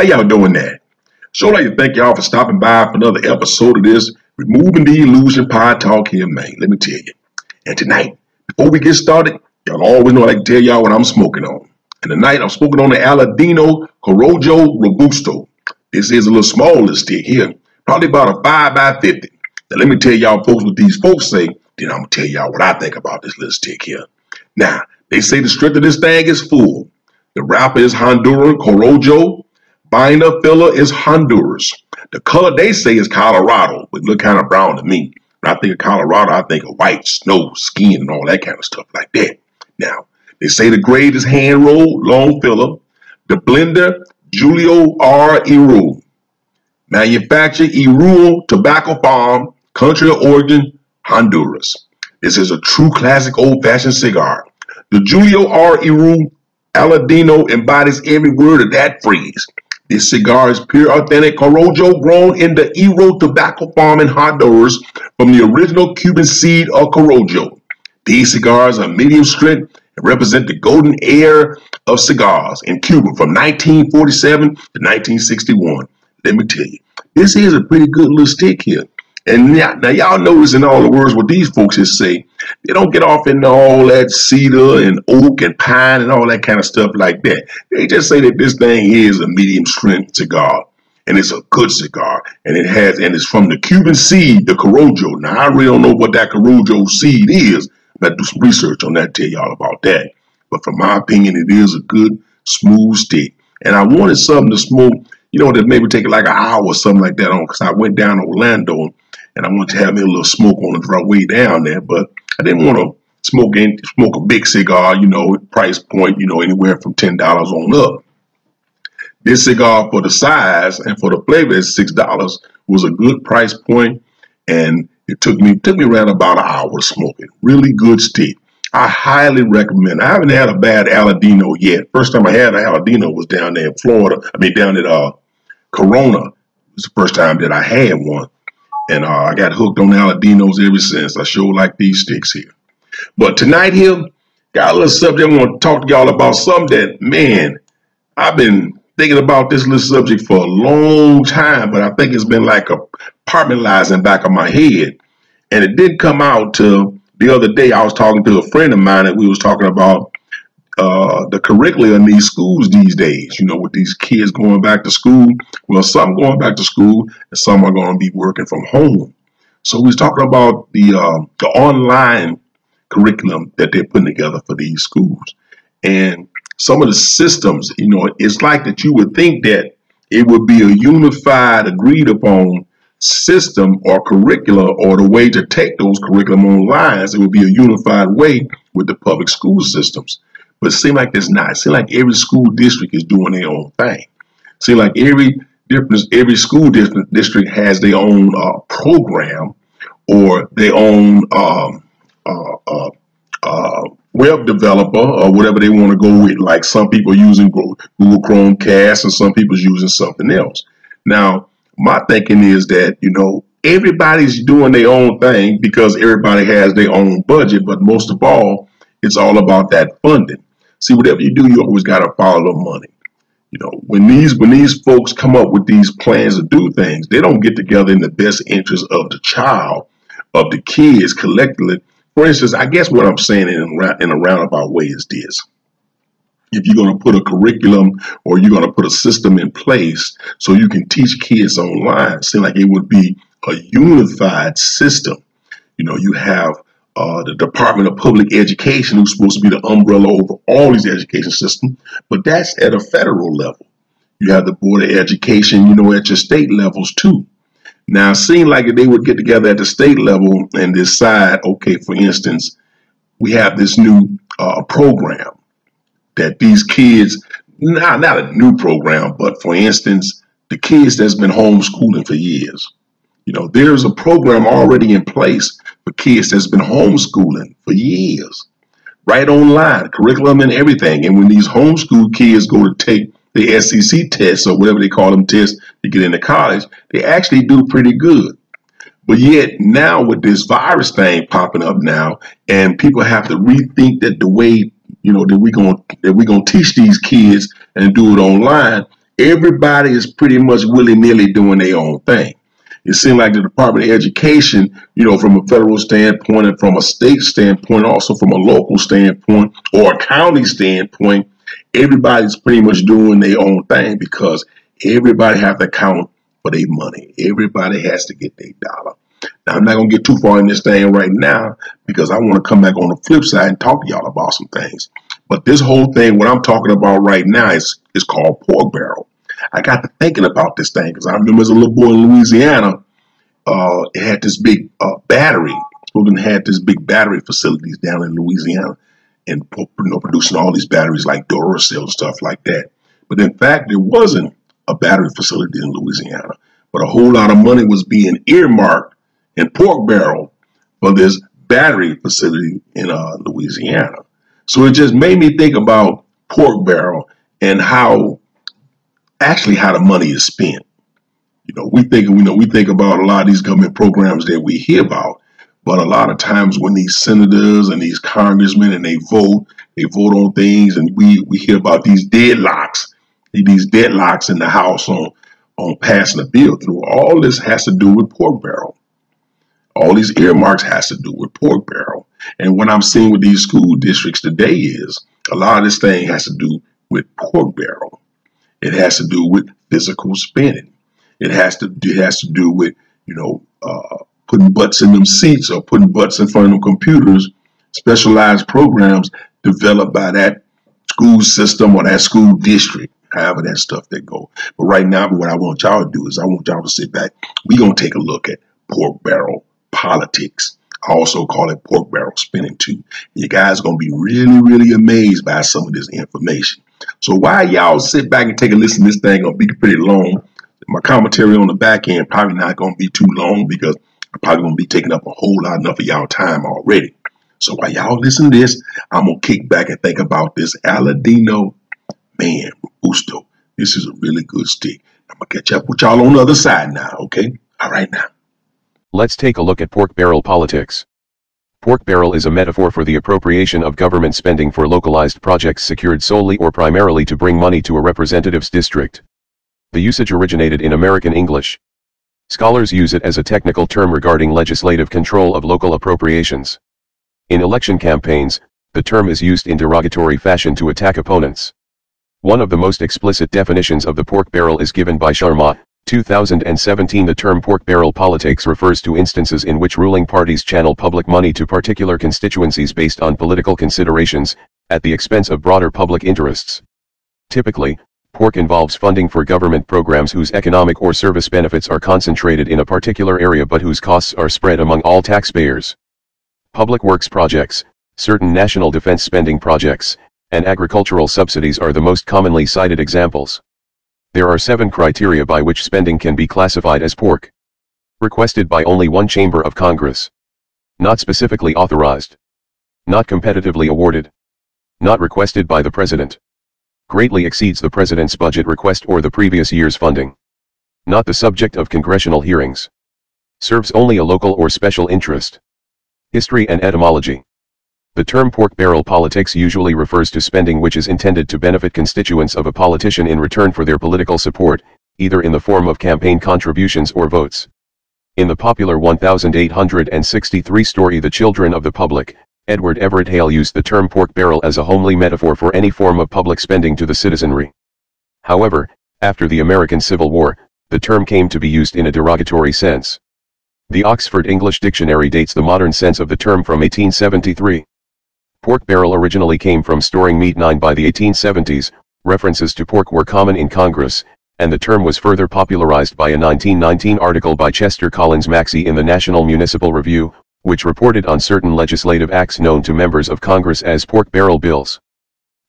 How y'all doing that? Sure like to thank y'all for stopping by for another episode of this Removing the Illusion Pod Talk here, man. Let me tell you. And tonight, before we get started, y'all always know I like to tell y'all what I'm smoking on. And tonight I'm smoking on the Aladino Corojo Robusto. This is a little smaller stick here, probably about a 5 by 50 Now let me tell y'all folks what these folks say, then I'm gonna tell y'all what I think about this little stick here. Now, they say the strength of this thing is full. The wrapper is Honduran Corojo. Binder filler is Honduras. The color they say is Colorado, but look kind of brown to me. When I think of Colorado, I think of white, snow, skin, and all that kind of stuff like that. Now, they say the grade is hand rolled, long filler. The blender, Julio R. Eiroa. Manufacturer, Eiroa Tobacco Farm, country of origin, Honduras. This is a true classic old-fashioned cigar. The Julio R. Eiroa Aladino embodies every word of that phrase. This cigar is pure authentic Corojo grown in the Eiroa tobacco farm in Honduras from the original Cuban seed of Corojo. These cigars are medium strength and represent the golden era of cigars in Cuba from 1947 to 1961. Let me tell you, this is a pretty good little stick here. And now, now y'all notice in all the words what these folks is say. They don't get off into all that cedar and oak and pine and all that kind of stuff like that. They just say that this thing is a medium strength cigar. And it's a good cigar. And it has, and it's from the Cuban seed, the Corojo. Now, I really don't know what that Corojo seed is. But do some research on that, tell y'all about that. But from my opinion, it is a good, smooth stick. And I wanted something to smoke, you know, that maybe take like an hour or something like that on, because I went down to Orlando and I wanted to have me a little smoke on the right way down there, but I didn't want to smoke in, smoke a big cigar, you know, price point, you know, anywhere from ten dollars on up. This cigar for the size and for the flavor is six dollars was a good price point, and it took me took me around about an hour to smoke smoking. Really good stick. I highly recommend. I haven't had a bad Aladino yet. First time I had an Aladino was down there in Florida. I mean, down at uh, Corona. It was the first time that I had one. And uh, I got hooked on Aladinos ever since. I sure like these sticks here. But tonight here, got a little subject I want to talk to y'all about. Something that, man, I've been thinking about this little subject for a long time, but I think it's been like a compartmentalizing back of my head. And it did come out to the other day. I was talking to a friend of mine and we was talking about uh, the curricula in these schools these days, you know, with these kids going back to school. Well, some going back to school and some are going to be working from home. So we was talking about the, uh, the online curriculum that they're putting together for these schools. And some of the systems, you know, it's like that you would think that it would be a unified, agreed upon system or curricula or the way to take those curriculum online. It would be a unified way with the public school systems. But it seems like there's not. It seems like every school district is doing their own thing. It seems like every every school district district has their own uh, program or their own um, uh, uh, uh web developer or whatever they want to go with. Like some people using Google Chromecast and some people's using something else. Now, my thinking is that you know everybody's doing their own thing because everybody has their own budget, but most of all, it's all about that funding. See, whatever you do, you always got to follow money. You know, when these when these folks come up with these plans to do things, they don't get together in the best interest of the child, of the kids collectively. For instance, I guess what I'm saying in in a roundabout way is this. If you're going to put a curriculum or you're going to put a system in place so you can teach kids online, it seems like it would be a unified system. You know, you have uh, the Department of Public Education, who's supposed to be the umbrella over all these education systems, but that's at a federal level. You have the Board of Education, you know, at your state levels too. Now, it seemed like if they would get together at the state level and decide, okay, for instance, we have this new uh, program that these kids, not, not a new program, but for instance, the kids that's been homeschooling for years. You know, there's a program already in place for kids that's been homeschooling for years, right online, curriculum and everything. And when these homeschool kids go to take the SEC tests or whatever they call them tests to get into college, they actually do pretty good. But yet now with this virus thing popping up now, and people have to rethink that the way you know that we're going that we're gonna teach these kids and do it online, everybody is pretty much willy-nilly doing their own thing. It seemed like the Department of Education, you know, from a federal standpoint and from a state standpoint, also from a local standpoint or a county standpoint, everybody's pretty much doing their own thing because everybody have to count for their money. Everybody has to get their dollar. Now, I'm not going to get too far in this thing right now because I want to come back on the flip side and talk to y'all about some things. But this whole thing, what I'm talking about right now is, is called pork barrel. I got to thinking about this thing because I remember as a little boy in Louisiana, uh, it had this big uh, battery. Spoken had this big battery facilities down in Louisiana and you know, producing all these batteries like Duracell and stuff like that. But in fact, there wasn't a battery facility in Louisiana, but a whole lot of money was being earmarked in pork barrel for this battery facility in uh, Louisiana. So it just made me think about pork barrel and how actually how the money is spent. You know, we think we know we think about a lot of these government programs that we hear about, but a lot of times when these senators and these congressmen and they vote, they vote on things, and we we hear about these deadlocks, these deadlocks in the House on on passing a bill through. All this has to do with pork barrel. All these earmarks has to do with pork barrel. And what I'm seeing with these school districts today is a lot of this thing has to do with pork barrel. It has to do with physical spending. It has to it has to do with you know uh, putting butts in them seats or putting butts in front of computers. Specialized programs developed by that school system or that school district, however that stuff they go. But right now, what I want y'all to do is I want y'all to sit back. We're gonna take a look at pork barrel politics. I also call it pork barrel spinning too. You guys are gonna be really, really amazed by some of this information. So while y'all sit back and take a listen, this thing gonna be pretty long. My commentary on the back end probably not gonna be too long because I'm probably gonna be taking up a whole lot enough of y'all time already. So while y'all listen to this, I'm gonna kick back and think about this Aladino man, Robusto. This is a really good stick. I'm gonna catch up with y'all on the other side now, okay? All right now. Let's take a look at pork barrel politics. Pork barrel is a metaphor for the appropriation of government spending for localized projects secured solely or primarily to bring money to a representative's district. The usage originated in American English. Scholars use it as a technical term regarding legislative control of local appropriations. In election campaigns, the term is used in derogatory fashion to attack opponents. One of the most explicit definitions of the pork barrel is given by Sharma, 2017 The term pork barrel politics refers to instances in which ruling parties channel public money to particular constituencies based on political considerations, at the expense of broader public interests. Typically, pork involves funding for government programs whose economic or service benefits are concentrated in a particular area but whose costs are spread among all taxpayers. Public works projects, certain national defense spending projects, and agricultural subsidies are the most commonly cited examples. There are seven criteria by which spending can be classified as pork. Requested by only one chamber of Congress. Not specifically authorized. Not competitively awarded. Not requested by the President. Greatly exceeds the President's budget request or the previous year's funding. Not the subject of congressional hearings. Serves only a local or special interest. History and etymology. The term pork barrel politics usually refers to spending which is intended to benefit constituents of a politician in return for their political support, either in the form of campaign contributions or votes. In the popular 1863 story The Children of the Public, Edward Everett Hale used the term pork barrel as a homely metaphor for any form of public spending to the citizenry. However, after the American Civil War, the term came to be used in a derogatory sense. The Oxford English Dictionary dates the modern sense of the term from 1873. Pork barrel originally came from storing meat 9 by the 1870s, references to pork were common in Congress, and the term was further popularized by a 1919 article by Chester Collins Maxey in the National Municipal Review, which reported on certain legislative acts known to members of Congress as pork barrel bills.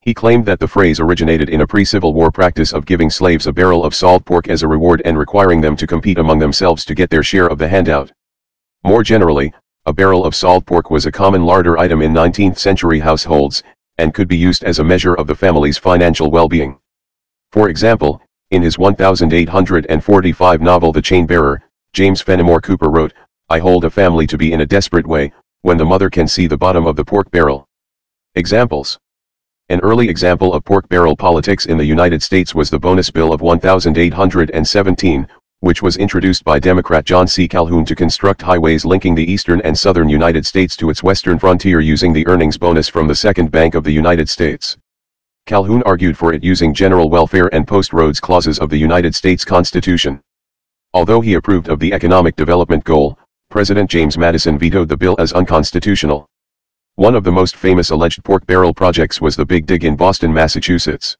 He claimed that the phrase originated in a pre-Civil War practice of giving slaves a barrel of salt pork as a reward and requiring them to compete among themselves to get their share of the handout. More generally, a barrel of salt pork was a common larder item in 19th century households, and could be used as a measure of the family's financial well-being. For example, in his 1845 novel The Chain Bearer, James Fenimore Cooper wrote, I hold a family to be in a desperate way, when the mother can see the bottom of the pork barrel. Examples. An early example of pork barrel politics in the United States was the Bonus Bill of 1817, which was introduced by Democrat John C. Calhoun to construct highways linking the eastern and southern United States to its western frontier using the earnings bonus from the Second Bank of the United States. Calhoun argued for it using general welfare and post-roads clauses of the United States Constitution. Although he approved of the economic development goal, President James Madison vetoed the bill as unconstitutional. One of the most famous alleged pork barrel projects was the Big Dig in Boston, Massachusetts.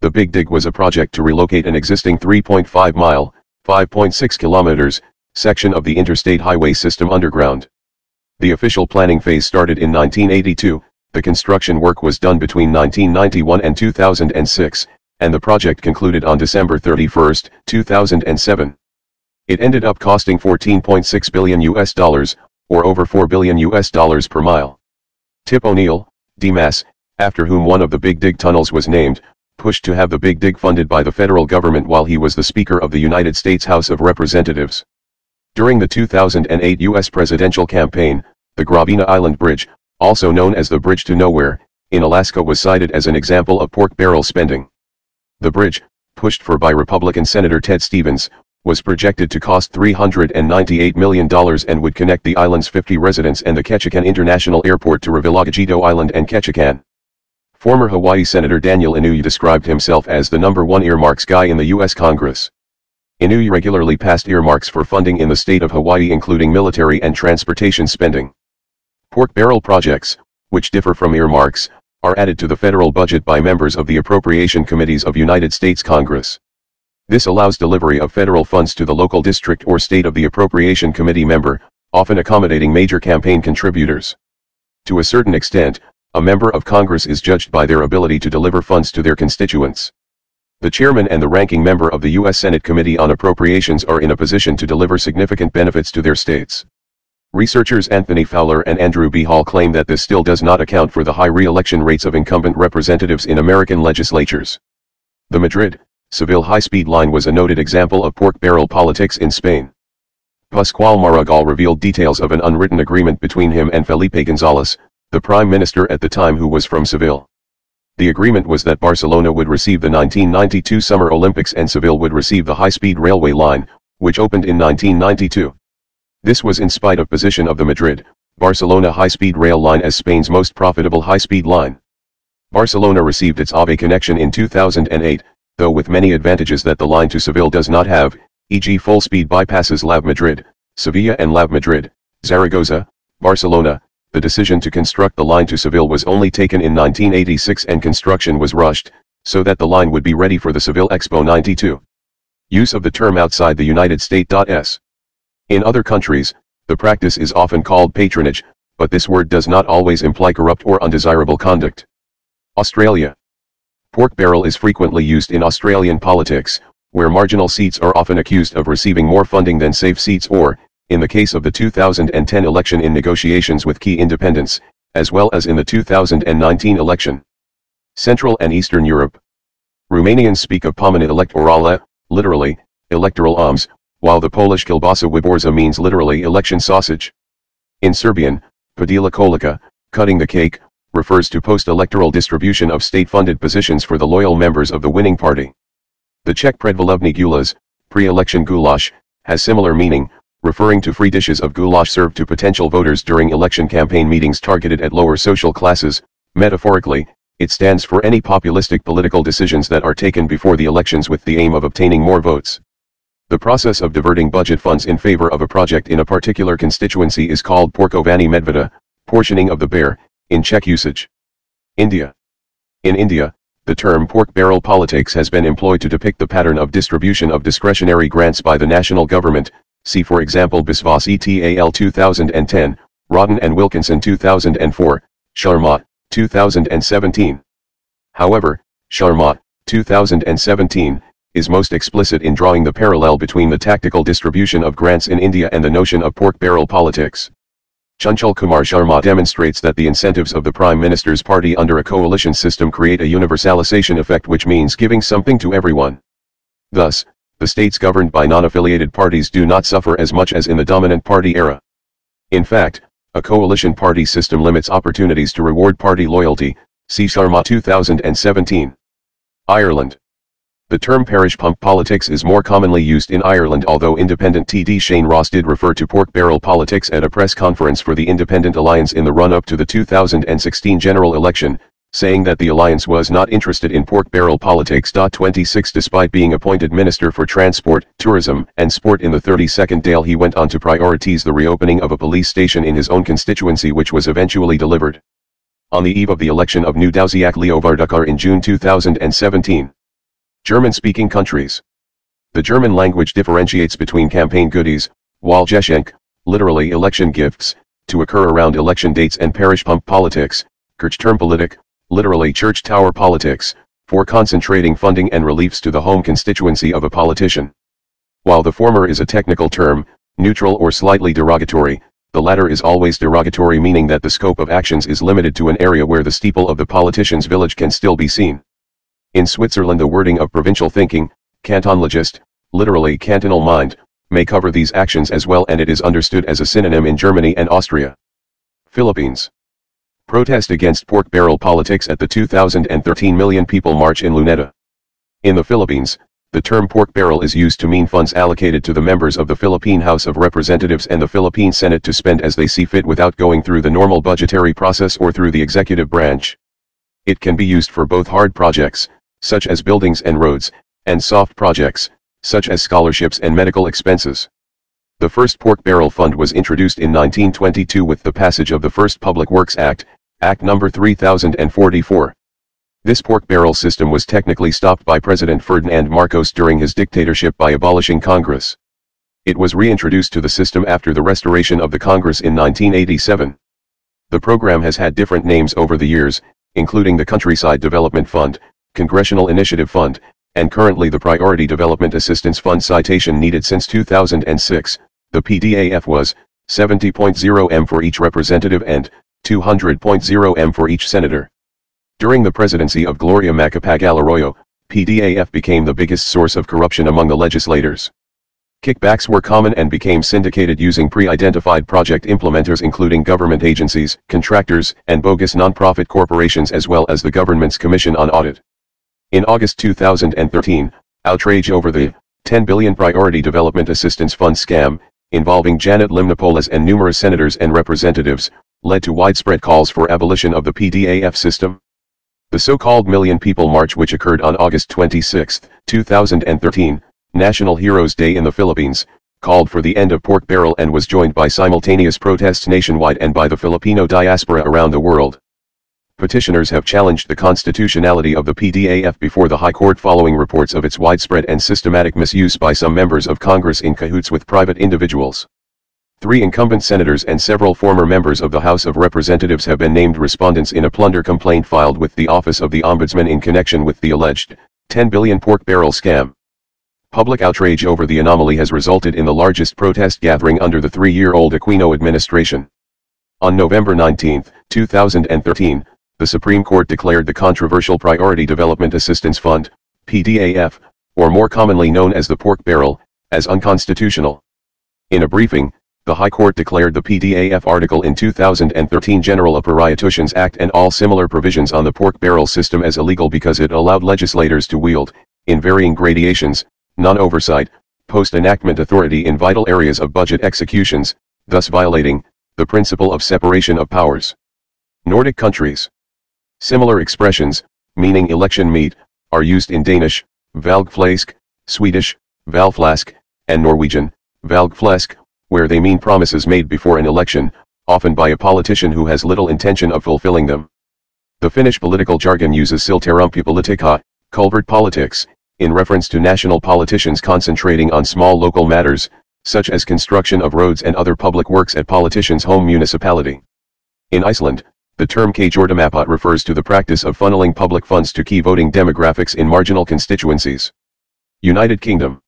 The Big Dig was a project to relocate an existing 3.5 mile, 5.6 kilometers, section of the interstate highway system underground. The official planning phase started in 1982, the construction work was done between 1991 and 2006, and the project concluded on December 31, 2007. It ended up costing 14.6 billion US dollars, or over 4 billion US dollars per mile. Tip O'Neill, DMAS, after whom one of the Big Dig tunnels was named, pushed to have the Big Dig funded by the federal government while he was the Speaker of the United States House of Representatives. During the 2008 U.S. presidential campaign, the Gravina Island Bridge, also known as the Bridge to Nowhere, in Alaska was cited as an example of pork barrel spending. The bridge, pushed for by Republican Senator Ted Stevens, was projected to cost $398 million and would connect the island's 50 residents and the Ketchikan International Airport to Revillagigedo Island and Ketchikan. Former Hawaii Senator Daniel Inouye described himself as the number one earmarks guy in the U.S. Congress. Inouye regularly passed earmarks for funding in the state of Hawaii including military and transportation spending. Pork barrel projects, which differ from earmarks, are added to the federal budget by members of the appropriation committees of United States Congress. This allows delivery of federal funds to the local district or state of the appropriation committee member, often accommodating major campaign contributors. To a certain extent, a member of Congress is judged by their ability to deliver funds to their constituents. The chairman and the ranking member of the U.S. Senate Committee on Appropriations are in a position to deliver significant benefits to their states. Researchers Anthony Fowler and Andrew B. Hall claim that this still does not account for the high re-election rates of incumbent representatives in American legislatures. The Madrid, Seville high-speed line was a noted example of pork barrel politics in Spain. Pascual Maragall revealed details of an unwritten agreement between him and Felipe González, the prime minister at the time who was from Seville. The agreement was that Barcelona would receive the 1992 Summer Olympics and Seville would receive the high-speed railway line, which opened in 1992. This was in spite of position of the Madrid, Barcelona high-speed rail line as Spain's most profitable high-speed line. Barcelona received its AVE connection in 2008, though with many advantages that the line to Seville does not have, e.g. full-speed bypasses LAV Madrid, Sevilla and LAV Madrid, Zaragoza, Barcelona, the decision to construct the line to Seville was only taken in 1986 and construction was rushed, so that the line would be ready for the Seville Expo 92. Use of the term outside the United States. In other countries, the practice is often called patronage, but this word does not always imply corrupt or undesirable conduct. Australia Pork barrel is frequently used in Australian politics, where marginal seats are often accused of receiving more funding than safe seats or, in the case of the 2010 election in negotiations with key independents, as well as in the 2019 election. Central and Eastern Europe. Romanians speak of pomena electorală, literally, electoral alms, while the Polish kielbasa wyborcza means literally election sausage. In Serbian, padila kolika, cutting the cake, refers to post-electoral distribution of state-funded positions for the loyal members of the winning party. The Czech predvolebny gulas, pre-election goulash, has similar meaning, referring to free dishes of goulash served to potential voters during election campaign meetings targeted at lower social classes, metaphorically, it stands for any populistic political decisions that are taken before the elections with the aim of obtaining more votes. The process of diverting budget funds in favor of a project in a particular constituency is called porkovanie medveda, portioning of the bear, in Czech usage. India. In India, the term pork barrel politics has been employed to depict the pattern of distribution of discretionary grants by the national government, see for example Biswas ETAL 2010, Rodden and Wilkinson 2004, Sharma, 2017. However, Sharma, 2017, is most explicit in drawing the parallel between the tactical distribution of grants in India and the notion of pork barrel politics. Chanchal Kumar Sharma demonstrates that the incentives of the Prime Minister's party under a coalition system create a universalization effect which means giving something to everyone. Thus, the states governed by non-affiliated parties do not suffer as much as in the dominant party era. In fact, a coalition party system limits opportunities to reward party loyalty, See Sharma 2017. Ireland. The term parish pump politics is more commonly used in Ireland although independent TD Shane Ross did refer to pork barrel politics at a press conference for the Independent Alliance in the run-up to the 2016 general election, saying that the alliance was not interested in pork barrel politics. 26 Despite being appointed Minister for Transport, Tourism, and Sport in the 32nd Dáil he went on to prioritize the reopening of a police station in his own constituency which was eventually delivered. On the eve of the election of new Taoiseach Leo Varadkar in June 2017. German-speaking countries. The German language differentiates between campaign goodies, while Wahlgeschenk, literally election gifts, to occur around election dates and parish pump politics, Kirchturmpolitik, literally church tower politics, for concentrating funding and reliefs to the home constituency of a politician. While the former is a technical term, neutral or slightly derogatory, the latter is always derogatory meaning that the scope of actions is limited to an area where the steeple of the politician's village can still be seen. In Switzerland the wording of provincial thinking, Kantönligeist, literally cantonal mind, may cover these actions as well and it is understood as a synonym in Germany and Austria. Philippines. Protest against pork barrel politics at the 2013 Million People March in Luneta. In the Philippines, the term pork barrel is used to mean funds allocated to the members of the Philippine House of Representatives and the Philippine Senate to spend as they see fit without going through the normal budgetary process or through the executive branch. It can be used for both hard projects, such as buildings and roads, and soft projects, such as scholarships and medical expenses. The first pork barrel fund was introduced in 1922 with the passage of the first Public Works Act, Act No. 3044. This pork barrel system was technically stopped by President Ferdinand Marcos during his dictatorship by abolishing Congress. It was reintroduced to the system after the restoration of the Congress in 1987. The program has had different names over the years, including the Countryside Development Fund, Congressional Initiative Fund, and currently the Priority Development Assistance Fund citation needed since 2006, the PDAF was 70.0 M for each representative and 200.0 M for each senator. During the presidency of Gloria Macapagal Arroyo, PDAF became the biggest source of corruption among the legislators. Kickbacks were common and became syndicated using pre-identified project implementers including government agencies, contractors, and bogus nonprofit corporations as well as the government's Commission on Audit. In August 2013, outrage over the 10 billion Priority Development Assistance Fund scam, involving Janet Lim-Napoles and numerous senators and representatives, led to widespread calls for abolition of the PDAF system. The so-called Million People March which occurred on August 26, 2013, National Heroes Day in the Philippines, called for the end of pork barrel and was joined by simultaneous protests nationwide and by the Filipino diaspora around the world petitioners have challenged the constitutionality of the PDAF before the High Court following reports of its widespread and systematic misuse by some members of Congress in cahoots with private individuals. Three incumbent senators and several former members of the House of Representatives have been named respondents in a plunder complaint filed with the Office of the Ombudsman in connection with the alleged 10 billion pork barrel scam. Public outrage over the anomaly has resulted in the largest protest gathering under the three-year-old Aquino administration. On November 19, 2013, the Supreme Court declared the controversial Priority Development Assistance Fund, PDAF, or more commonly known as the pork barrel, as unconstitutional. In a briefing, the High Court declared the PDAF article in 2013 General Appropriations Act and all similar provisions on the pork barrel system as illegal because it allowed legislators to wield, in varying gradations, non-oversight, post-enactment authority in vital areas of budget executions, thus violating, the principle of separation of powers. Nordic countries Similar expressions, meaning election meat, are used in Danish, valgflæsk, Swedish, valflask, and Norwegian, valgflæsk, where they mean promises made before an election, often by a politician who has little intention of fulfilling them. The Finnish political jargon uses siltarumpipolitiikka, culvert politics, in reference to national politicians concentrating on small local matters, such as construction of roads and other public works at politicians' home municipality. In Iceland, the term kjordamat refers to the practice of funneling public funds to key voting demographics in marginal constituencies. United Kingdom.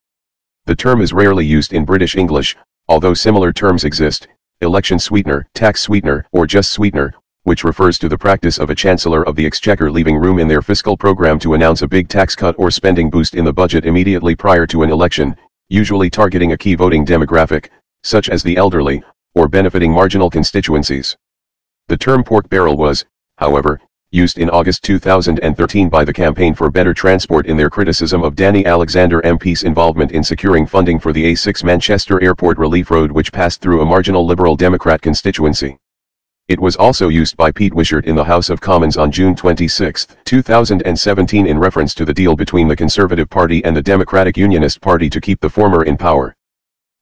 The term is rarely used in British English, although similar terms exist, election sweetener, tax sweetener, or just sweetener, which refers to the practice of a Chancellor of the Exchequer leaving room in their fiscal program to announce a big tax cut or spending boost in the budget immediately prior to an election, usually targeting a key voting demographic, such as the elderly, or benefiting marginal constituencies. The term pork barrel was, however, used in August 2013 by the Campaign for Better Transport in their criticism of Danny Alexander MP's involvement in securing funding for the A6 Manchester Airport Relief Road which passed through a marginal Liberal Democrat constituency. It was also used by Pete Wishart in the House of Commons on June 26, 2017 in reference to the deal between the Conservative Party and the Democratic Unionist Party to keep the former in power.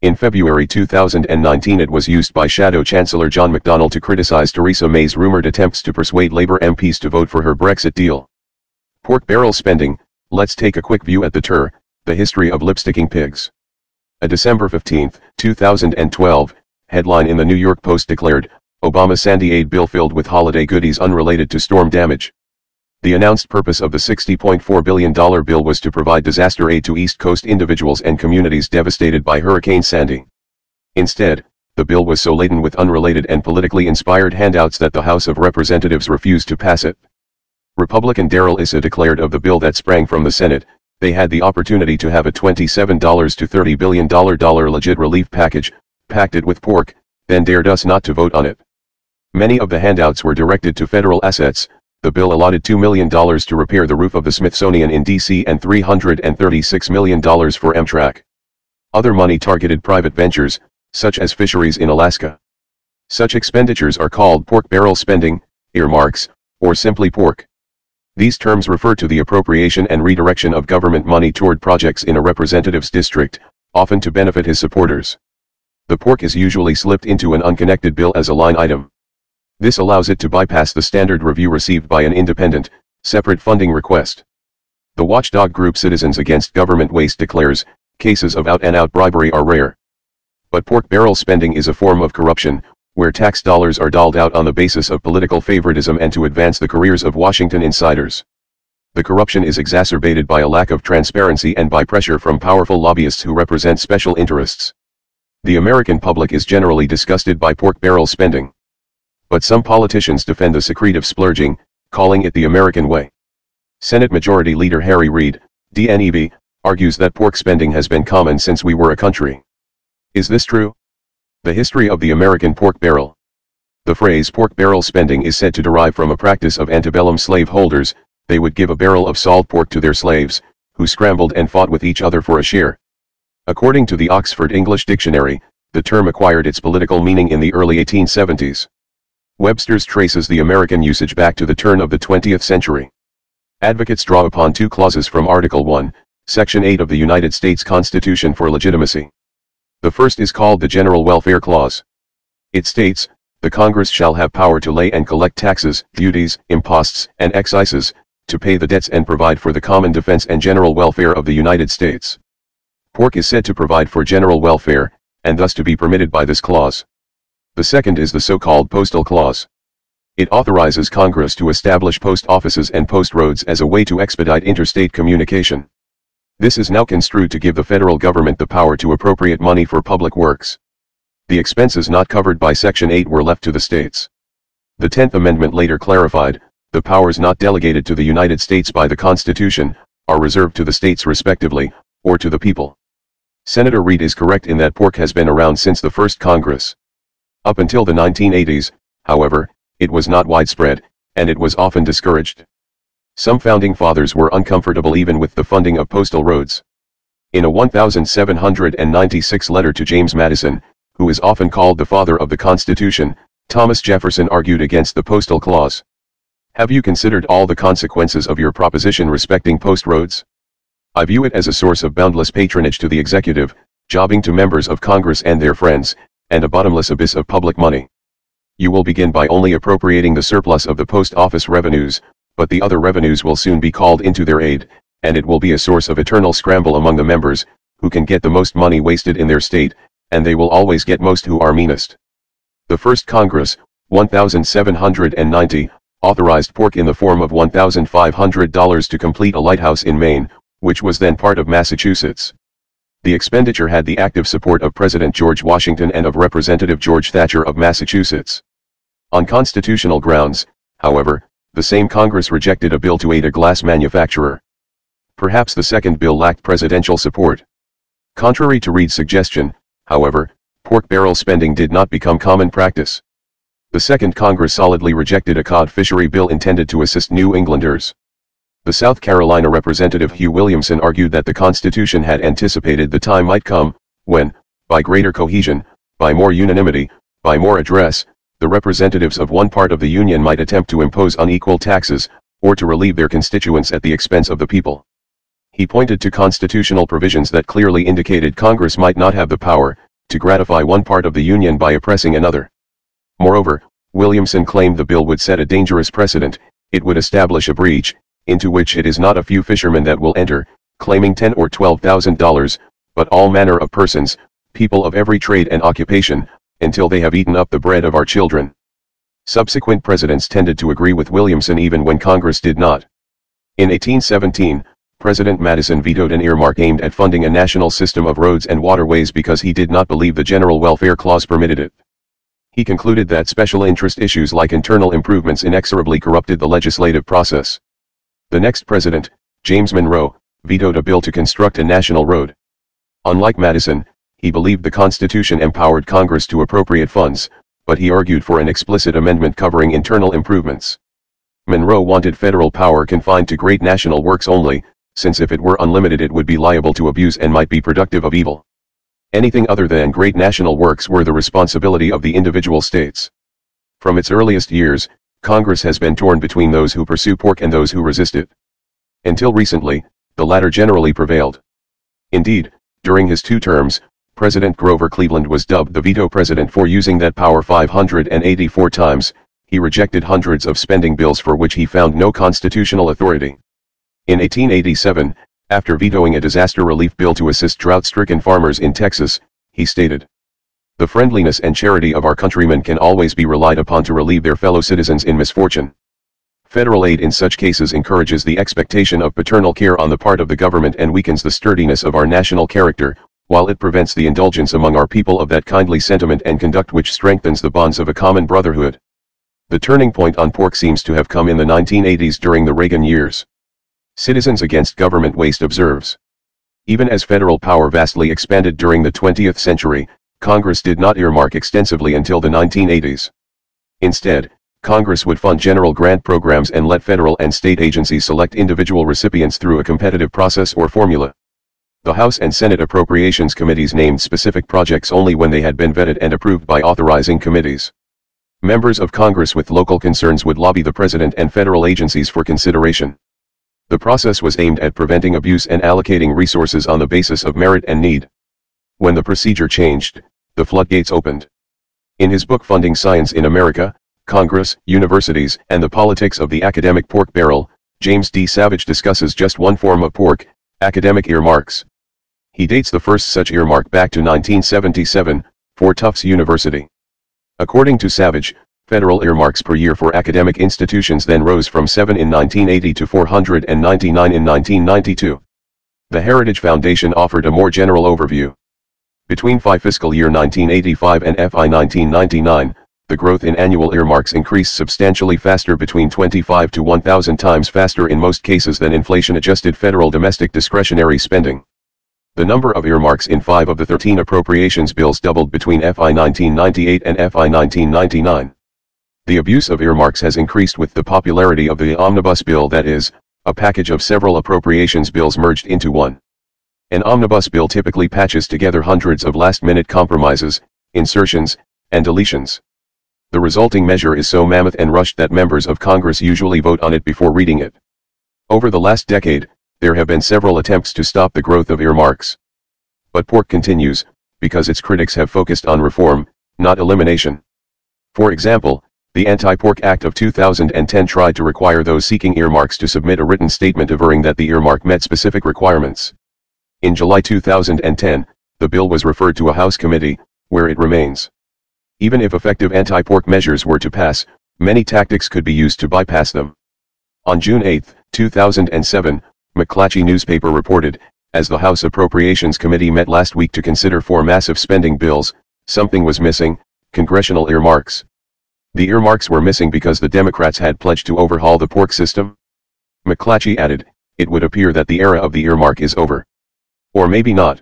In February 2019 it was used by Shadow Chancellor John McDonnell to criticize Theresa May's rumored attempts to persuade Labour MPs to vote for her Brexit deal. Pork barrel spending, let's take a quick view at the TER, the history of lipsticking pigs. A December 15, 2012, headline in the New York Post declared, Obama Sandy aid bill filled with holiday goodies unrelated to storm damage. The announced purpose of the $60.4 billion bill was to provide disaster aid to East Coast individuals and communities devastated by Hurricane Sandy. Instead, the bill was so laden with unrelated and politically inspired handouts that the House of Representatives refused to pass it. Republican Darrell Issa declared of the bill that sprang from the Senate, they had the opportunity to have a $27 to $30 billion legit relief package, packed it with pork, then dared us not to vote on it. Many of the handouts were directed to federal assets, the bill allotted $2 million to repair the roof of the Smithsonian in D.C. and $336 million for Amtrak. Other money targeted private ventures, such as fisheries in Alaska. Such expenditures are called pork barrel spending, earmarks, or simply pork. These terms refer to the appropriation and redirection of government money toward projects in a representative's district, often to benefit his supporters. The pork is usually slipped into an unconnected bill as a line item. This allows it to bypass the standard review received by an independent, separate funding request. The watchdog group Citizens Against Government Waste declares, cases of out-and-out bribery are rare. But pork barrel spending is a form of corruption, where tax dollars are dolled out on the basis of political favoritism and to advance the careers of Washington insiders. The corruption is exacerbated by a lack of transparency and by pressure from powerful lobbyists who represent special interests. The American public is generally disgusted by pork barrel spending. But some politicians defend the secretive splurging, calling it the American way. Senate Majority Leader Harry Reid, DNEB, argues that pork spending has been common since we were a country. Is this true? The history of the American pork barrel. The phrase pork barrel spending is said to derive from a practice of antebellum slaveholders, they would give a barrel of salt pork to their slaves, who scrambled and fought with each other for a share. According to the Oxford English Dictionary, the term acquired its political meaning in the early 1870s. Webster's traces the American usage back to the turn of the 20th century. Advocates draw upon two clauses from Article 1, Section 8 of the United States Constitution for legitimacy. The first is called the General Welfare Clause. It states, the Congress shall have power to lay and collect taxes, duties, imposts, and excises, to pay the debts and provide for the common defense and general welfare of the United States. Pork is said to provide for general welfare, and thus to be permitted by this clause. The second is the so-called Postal Clause. It authorizes Congress to establish post offices and post roads as a way to expedite interstate communication. This is now construed to give the federal government the power to appropriate money for public works. The expenses not covered by Section 8 were left to the states. The 10th Amendment later clarified, the powers not delegated to the United States by the Constitution, are reserved to the states respectively, or to the people. Senator Reid is correct in that pork has been around since the first Congress. Up until the 1980s, however, it was not widespread, and it was often discouraged. Some founding fathers were uncomfortable even with the funding of postal roads. In a 1796 letter to James Madison, who is often called the father of the Constitution, Thomas Jefferson argued against the postal clause. Have you considered all the consequences of your proposition respecting post roads? I view it as a source of boundless patronage to the executive, jobbing to members of Congress and their friends, and a bottomless abyss of public money. You will begin by only appropriating the surplus of the post office revenues, but the other revenues will soon be called into their aid, and it will be a source of eternal scramble among the members, who can get the most money wasted in their state, and they will always get most who are meanest. The first Congress, 1790, authorized pork in the form of $1,500 to complete a lighthouse in Maine, which was then part of Massachusetts. The expenditure had the active support of President George Washington and of Representative George Thatcher of Massachusetts. On constitutional grounds, however, the same Congress rejected a bill to aid a glass manufacturer. Perhaps the second bill lacked presidential support. Contrary to Reid's suggestion, however, pork barrel spending did not become common practice. The second Congress solidly rejected a cod fishery bill intended to assist New Englanders. The South Carolina Representative Hugh Williamson argued that the Constitution had anticipated the time might come, when, by greater cohesion, by more unanimity, by more address, the representatives of one part of the Union might attempt to impose unequal taxes, or to relieve their constituents at the expense of the people. He pointed to constitutional provisions that clearly indicated Congress might not have the power, to gratify one part of the Union by oppressing another. Moreover, Williamson claimed the bill would set a dangerous precedent, it would establish a breach, into which it is not a few fishermen that will enter, claiming ten or twelve thousand dollars, but all manner of persons, people of every trade and occupation, until they have eaten up the bread of our children. Subsequent presidents tended to agree with Williamson even when Congress did not. In 1817, President Madison vetoed an earmark aimed at funding a national system of roads and waterways because he did not believe the General Welfare Clause permitted it. He concluded that special interest issues like internal improvements inexorably corrupted the legislative process. The next president, James Monroe, vetoed a bill to construct a national road. Unlike Madison, he believed the Constitution empowered Congress to appropriate funds, but he argued for an explicit amendment covering internal improvements. Monroe wanted federal power confined to great national works only, since if it were unlimited it would be liable to abuse and might be productive of evil. Anything other than great national works were the responsibility of the individual states. From its earliest years, Congress has been torn between those who pursue pork and those who resist it. Until recently, the latter generally prevailed. Indeed, during his two terms, President Grover Cleveland was dubbed the veto president for using that power 584 times, he rejected hundreds of spending bills for which he found no constitutional authority. In 1887, after vetoing a disaster relief bill to assist drought-stricken farmers in Texas, he stated, The friendliness and charity of our countrymen can always be relied upon to relieve their fellow citizens in misfortune. Federal aid in such cases encourages the expectation of paternal care on the part of the government and weakens the sturdiness of our national character, while it prevents the indulgence among our people of that kindly sentiment and conduct which strengthens the bonds of a common brotherhood. The turning point on pork seems to have come in the 1980s during the Reagan years. Citizens Against Government Waste observes. Even as federal power vastly expanded during the 20th century, Congress did not earmark extensively until the 1980s. Instead, Congress would fund general grant programs and let federal and state agencies select individual recipients through a competitive process or formula. The House and Senate Appropriations Committees named specific projects only when they had been vetted and approved by authorizing committees. Members of Congress with local concerns would lobby the President and federal agencies for consideration. The process was aimed at preventing abuse and allocating resources on the basis of merit and need. When the procedure changed, the floodgates opened. In his book Funding Science in America, Congress, Universities, and the Politics of the Academic Pork Barrel, James D. Savage discusses just one form of pork, academic earmarks. He dates the first such earmark back to 1977, for Tufts University. According to Savage, federal earmarks per year for academic institutions then rose from 7 in 1980 to 499 in 1992. The Heritage Foundation offered a more general overview. Between FY fiscal year 1985 and FY 1999, the growth in annual earmarks increased substantially faster between 25 to 1,000 times faster in most cases than inflation-adjusted federal domestic discretionary spending. The number of earmarks in five of the 13 appropriations bills doubled between FY 1998 and FY 1999. The abuse of earmarks has increased with the popularity of the omnibus bill that is, a package of several appropriations bills merged into one. An omnibus bill typically patches together hundreds of last-minute compromises, insertions, and deletions. The resulting measure is so mammoth and rushed that members of Congress usually vote on it before reading it. Over the last decade, there have been several attempts to stop the growth of earmarks. But pork continues, because its critics have focused on reform, not elimination. For example, the Anti-Pork Act of 2010 tried to require those seeking earmarks to submit a written statement averring that the earmark met specific requirements. In July 2010, the bill was referred to a House committee, where it remains. Even if effective anti-pork measures were to pass, many tactics could be used to bypass them. On June 8, 2007, McClatchy newspaper reported, as the House Appropriations Committee met last week to consider four massive spending bills, something was missing, congressional earmarks. The earmarks were missing because the Democrats had pledged to overhaul the pork system. McClatchy added, it would appear that the era of the earmark is over. Or maybe not.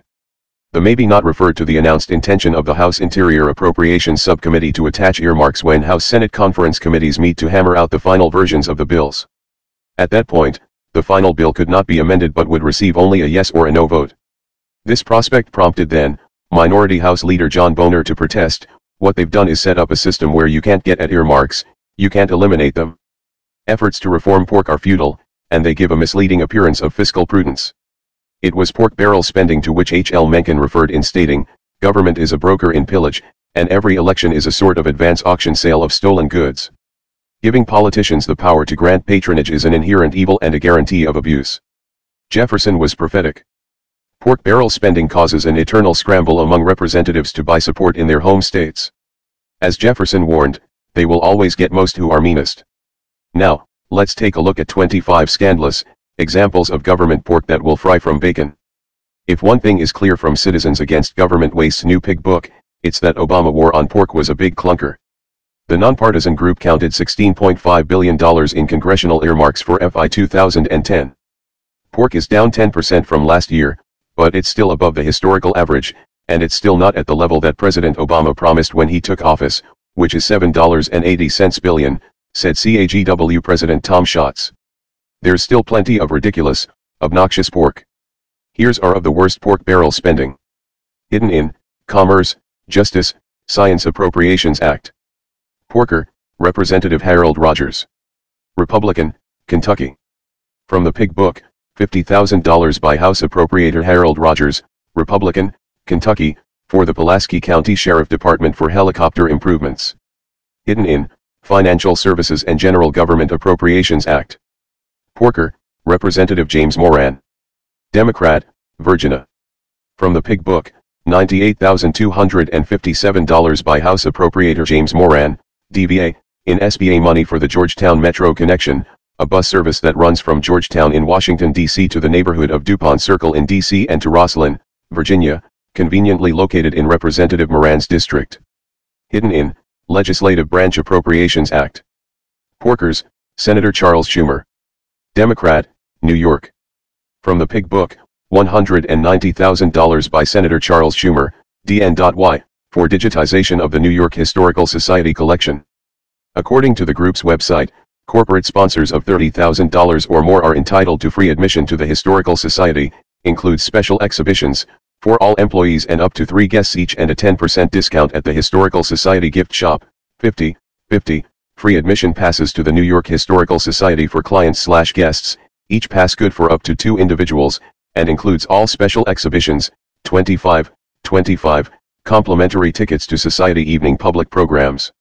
The maybe not referred to the announced intention of the House Interior Appropriations Subcommittee to attach earmarks when House Senate conference committees meet to hammer out the final versions of the bills. At that point, the final bill could not be amended but would receive only a yes or a no vote. This prospect prompted then, Minority House Leader John Boehner to protest, what they've done is set up a system where you can't get at earmarks, you can't eliminate them. Efforts to reform pork are futile, and they give a misleading appearance of fiscal prudence. It was pork barrel spending to which H. L. Mencken referred in stating, government is a broker in pillage, and every election is a sort of advance auction sale of stolen goods. Giving politicians the power to grant patronage is an inherent evil and a guarantee of abuse. Jefferson was prophetic. Pork barrel spending causes an eternal scramble among representatives to buy support in their home states. As Jefferson warned, they will always get most who are meanest. Now, let's take a look at 25 scandalous, examples of government pork that will fry from bacon. If one thing is clear from Citizens Against Government Waste's new pig book, it's that Obama war on pork was a big clunker. The nonpartisan group counted $16.5 billion in congressional earmarks for FY 2010. Pork is down 10% from last year, but it's still above the historical average, and it's still not at the level that President Obama promised when he took office, which is $7.80 billion, said CAGW President Tom Schatz. There's still plenty of ridiculous, obnoxious pork. Here's are of the worst pork barrel spending. Hidden in, Commerce, Justice, Science Appropriations Act. Porker, Representative Harold Rogers. Republican, Kentucky. From the Pig Book, $50,000 by House Appropriator Harold Rogers, Republican, Kentucky, for the Pulaski County Sheriff Department for helicopter improvements. Hidden in, Financial Services and General Government Appropriations Act. Porker, Representative James Moran. Democrat, Virginia. From the Pig Book, $98,257 by House Appropriator James Moran, DVA, in SBA money for the Georgetown Metro Connection, a bus service that runs from Georgetown in Washington, D.C. to the neighborhood of DuPont Circle in D.C. and to Rosslyn, Virginia, conveniently located in Representative Moran's district. Hidden in, Legislative Branch Appropriations Act. Porkers, Senator Charles Schumer. Democrat, New York. From the Pig Book, $190,000 by Senator Charles Schumer, DN.Y, for digitization of the New York Historical Society collection. According to the group's website, corporate sponsors of $30,000 or more are entitled to free admission to the Historical Society, includes special exhibitions, for all employees and up to three guests each and a 10% discount at the Historical Society gift shop, 50, 50, free admission passes to the New York Historical Society for clients slash guests, each pass good for up to two individuals, and includes all special exhibitions, 25, 25, complimentary tickets to Society evening public programs.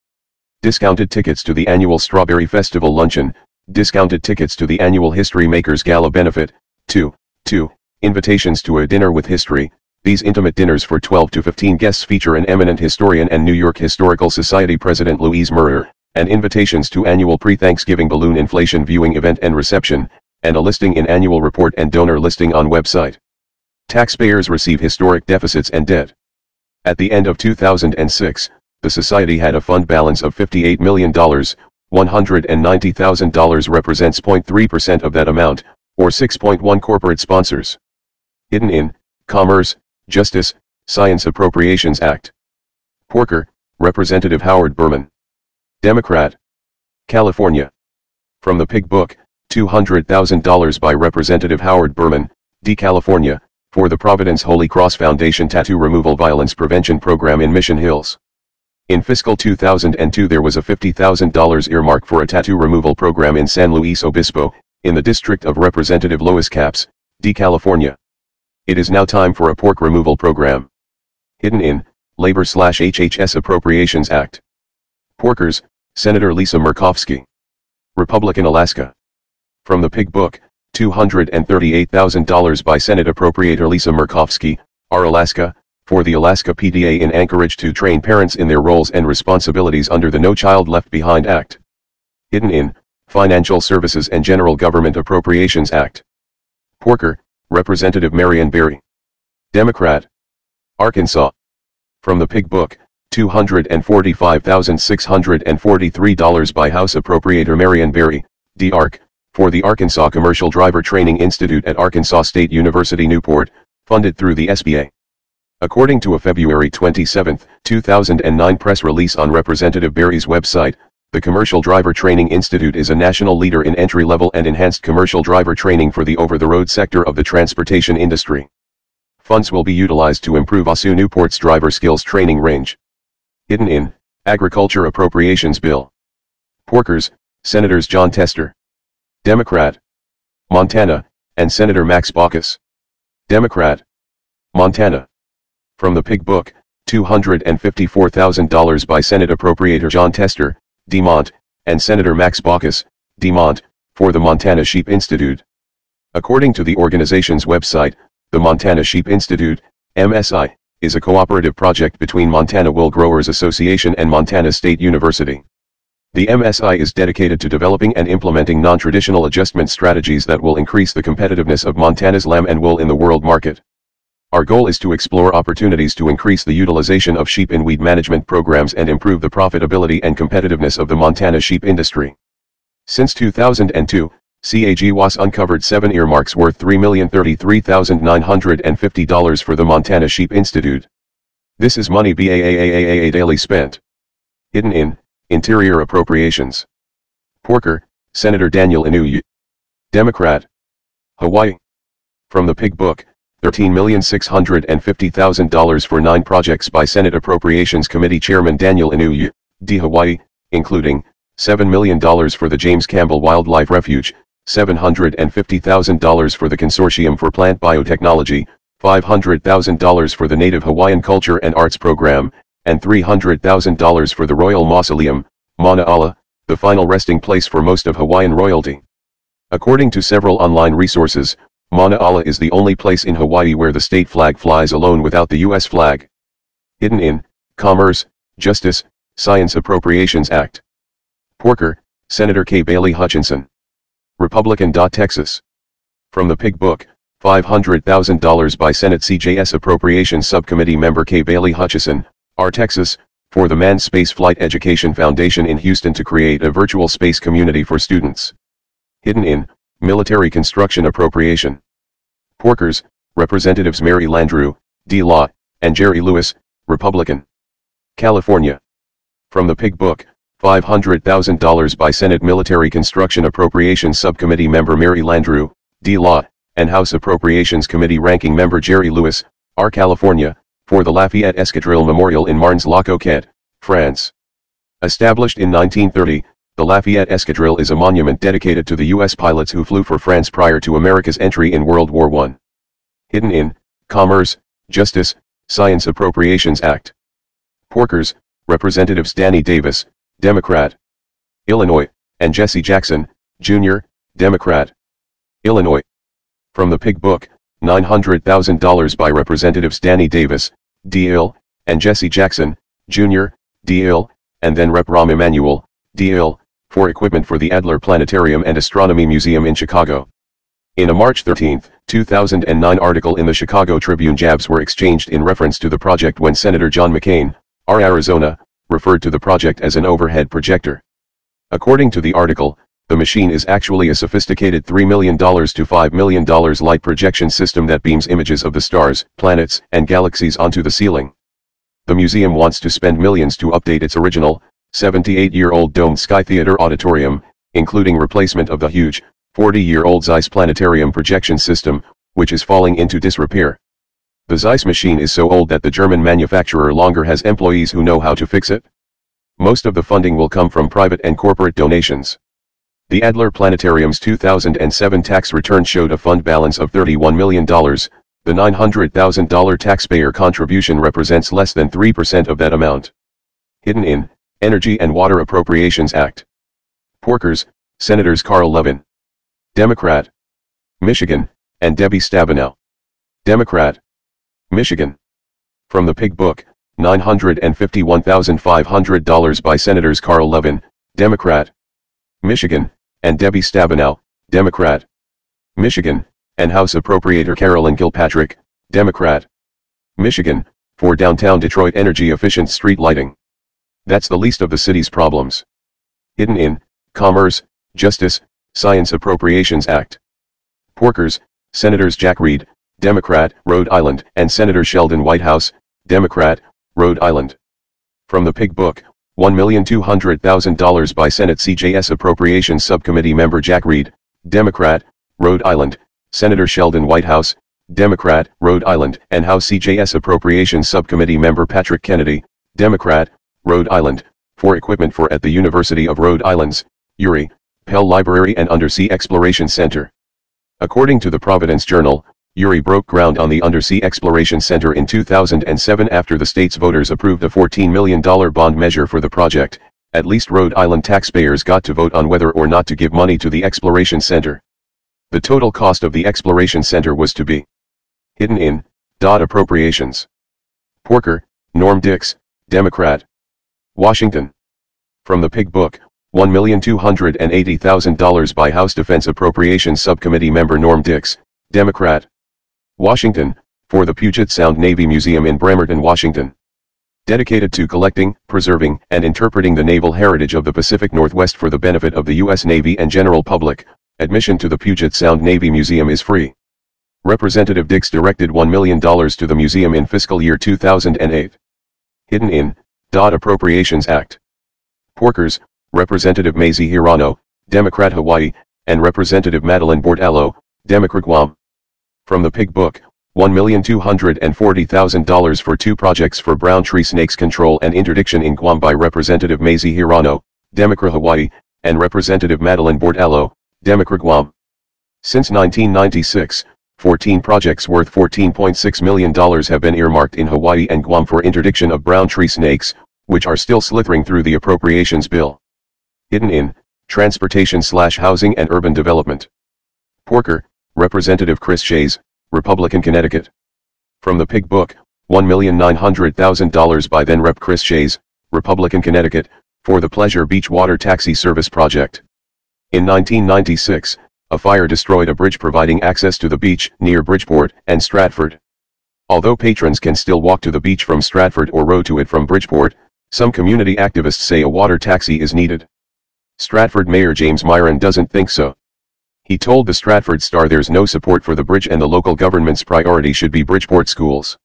Discounted tickets to the annual Strawberry Festival luncheon, discounted tickets to the annual History Makers Gala benefit, 2, 2, invitations to a dinner with history, these intimate dinners for 12 to 15 guests feature an eminent historian and New York Historical Society President Louise Mirrer and invitations to annual pre-Thanksgiving balloon inflation viewing event and reception, and a listing in annual report and donor listing on website. Taxpayers receive historic deficits and debt. At the end of 2006, the society had a fund balance of $58 million, $190,000 represents 0.3% of that amount, or 6.1 corporate sponsors. Hidden in, Commerce, Justice, Science Appropriations Act. Porker, Representative Howard Berman. Democrat. California. From the Pig Book, $200,000 by Representative Howard Berman, D. California, for the Providence Holy Cross Foundation Tattoo Removal Violence Prevention Program in Mission Hills. In fiscal 2002 there was a $50,000 earmark for a tattoo removal program in San Luis Obispo, in the district of Representative Lois Capps, D. California. It is now time for a pork removal program. Hidden in, Labor slash HHS Appropriations Act. Porkers, Senator Lisa Murkowski. Republican Alaska. From the Pig Book, $238,000 by Senate Appropriator Lisa Murkowski, R. Alaska, for the Alaska PDA in Anchorage to train parents in their roles and responsibilities under the No Child Left Behind Act. Hidden in, Financial Services and General Government Appropriations Act. Porker, Representative Marion Berry. Democrat. Arkansas. From the Pig Book, $245,643 by House Appropriator Marion Berry, DARC, for the Arkansas Commercial Driver Training Institute at Arkansas State University Newport, funded through the SBA. According to a February 27, 2009 press release on Representative Berry's website, the Commercial Driver Training Institute is a national leader in entry-level and enhanced commercial driver training for the over-the-road sector of the transportation industry. Funds will be utilized to improve ASU Newport's driver skills training range. Hidden in Agriculture Appropriations Bill. Porkers, Senators Jon Tester, Democrat, Montana, and Senator Max Baucus, Democrat, Montana. From the Pig Book, $254,000 by Senate Appropriator Jon Tester, Demont, and Senator Max Baucus, Demont, for the Montana Sheep Institute. According to the organization's website, the Montana Sheep Institute, MSI, is a cooperative project between Montana Wool Growers Association and Montana State University. The MSI is dedicated to developing and implementing non-traditional adjustment strategies that will increase the competitiveness of Montana's lamb and wool in the world market. Our goal is to explore opportunities to increase the utilization of sheep in weed management programs and improve the profitability and competitiveness of the Montana sheep industry. Since 2002, CAGWAS uncovered seven earmarks worth $3,033,950 for the Montana Sheep Institute. This is money BAAAAA daily spent. Hidden in Interior Appropriations. Porker, Senator Daniel Inouye. Democrat. Hawaii. From the Pig Book, $13,650,000 for nine projects by Senate Appropriations Committee Chairman Daniel Inouye, D. Hawaii, including, $7 million for the James Campbell Wildlife Refuge, $750,000 for the Consortium for Plant Biotechnology, $500,000 for the Native Hawaiian Culture and Arts Program, and $300,000 for the Royal Mausoleum, Mauna Ala, the final resting place for most of Hawaiian royalty. According to several online resources, Mauna Ala is the only place in Hawaii where the state flag flies alone without the U.S. flag. Hidden in, Commerce, Justice, Science Appropriations Act. Porker, Senator Kay Bailey Hutchison. Republican. Texas. From the Pig Book, $500,000 by Senate CJS Appropriations Subcommittee member Kay Bailey Hutchison, R. Texas, for the Manned Space Flight Education Foundation in Houston to create a virtual space community for students. Hidden in, Military Construction Appropriation. Porkers, Representatives Mary Landrieu, D. Law, and Jerry Lewis, Republican. California. From the Pig Book, $500,000 by Senate Military Construction Appropriations Subcommittee member Mary Landrieu, D. Law, and House Appropriations Committee ranking member Jerry Lewis, R. California, for the Lafayette Escadrille Memorial in Marnes-la-Coquette, France. Established in 1930, the Lafayette Escadrille is a monument dedicated to the U.S. pilots who flew for France prior to America's entry in World War I. Hidden in, Commerce, Justice, Science Appropriations Act. Porkers, Representatives Danny Davis, Democrat. Illinois, and Jesse Jackson, Jr., Democrat. Illinois. From the Pig Book, $900,000 by Representatives Danny Davis, D. Ill, and Jesse Jackson, Jr., D. Ill, and then Rep. Rahm Emanuel, D. Ill, for equipment for the Adler Planetarium and Astronomy Museum in Chicago. In a March 13, 2009 article in the Chicago Tribune jabs were exchanged in reference to the project when Senator John McCain, R. Arizona, referred to the project as an overhead projector. According to the article, the machine is actually a sophisticated $3 million to $5 million light projection system that beams images of the stars, planets, and galaxies onto the ceiling. The museum wants to spend millions to update its original, 78-year-old domed Sky Theater auditorium, including replacement of the huge, 40-year-old Zeiss planetarium projection system, which is falling into disrepair. The Zeiss machine is so old that the German manufacturer longer has employees who know how to fix it. Most of the funding will come from private and corporate donations. The Adler Planetarium's 2007 tax return showed a fund balance of $31 million, the $900,000 taxpayer contribution represents less than 3% of that amount. Hidden in Energy and Water Appropriations Act. Porkers, Senators Carl Levin. Democrat. Michigan, and Debbie Stabenow. Democrat. Michigan. From the Pig Book, $951,500 by Senators Carl Levin, Democrat. Michigan, and Debbie Stabenow, Democrat. Michigan, and House Appropriator Carolyn Kilpatrick, Democrat. Michigan, for downtown Detroit energy efficient street lighting. That's the least of the city's problems. Hidden in, Commerce, Justice, Science Appropriations Act. Porkers, Senators Jack Reed, Democrat, Rhode Island, and Senator Sheldon Whitehouse, Democrat, Rhode Island. From the Pig Book, $1,200,000 by Senate CJS Appropriations Subcommittee member Jack Reed, Democrat, Rhode Island, Senator Sheldon Whitehouse, Democrat, Rhode Island, and House CJS Appropriations Subcommittee member Patrick Kennedy, Democrat, Rhode Island, for equipment for at the University of Rhode Island's, URI, Pell Library and Undersea Exploration Center. According to the Providence Journal, URI broke ground on the Undersea Exploration Center in 2007 after the state's voters approved a $14 million bond measure for the project. At least Rhode Island taxpayers got to vote on whether or not to give money to the Exploration Center. The total cost of the Exploration Center was to be hidden in dot appropriations. Porker, Norm Dicks, Democrat. Washington. From the Pig Book, $1,280,000 by House Defense Appropriations Subcommittee member Norm Dicks, Democrat. Washington, for the Puget Sound Navy Museum in Bremerton, Washington. Dedicated to collecting, preserving, and interpreting the naval heritage of the Pacific Northwest for the benefit of the U.S. Navy and general public, admission to the Puget Sound Navy Museum is free. Representative Dicks directed $1 million to the museum in fiscal year 2008. Hidden in, Dot Appropriations Act. Porkers, Representative Mazie Hirono, Democrat Hawaii, and Representative Madeleine Bordallo, Democrat Guam. From the Pig Book, $1,240,000 for two projects for brown tree snakes control and interdiction in Guam by Representative Mazie Hirono, Democrat Hawaii, and Representative Madeleine Bordallo, Democrat Guam. Since 1996, 14 projects worth $14.6 million have been earmarked in Hawaii and Guam for interdiction of brown tree snakes, which are still slithering through the appropriations bill. Hidden in, Transportation slash Housing and Urban Development. Porker, Representative Chris Shays, Republican Connecticut. From the Pig Book, $1,900,000 by then Rep. Chris Shays, Republican Connecticut, for the Pleasure Beach Water Taxi Service Project. In 1996, a fire destroyed a bridge providing access to the beach near Bridgeport and Stratford. Although patrons can still walk to the beach from Stratford or row to it from Bridgeport, some community activists say a water taxi is needed. Stratford Mayor James Miron doesn't think so. He told the Stratford Star there's no support for the bridge and the local government's priority should be Bridgeport schools.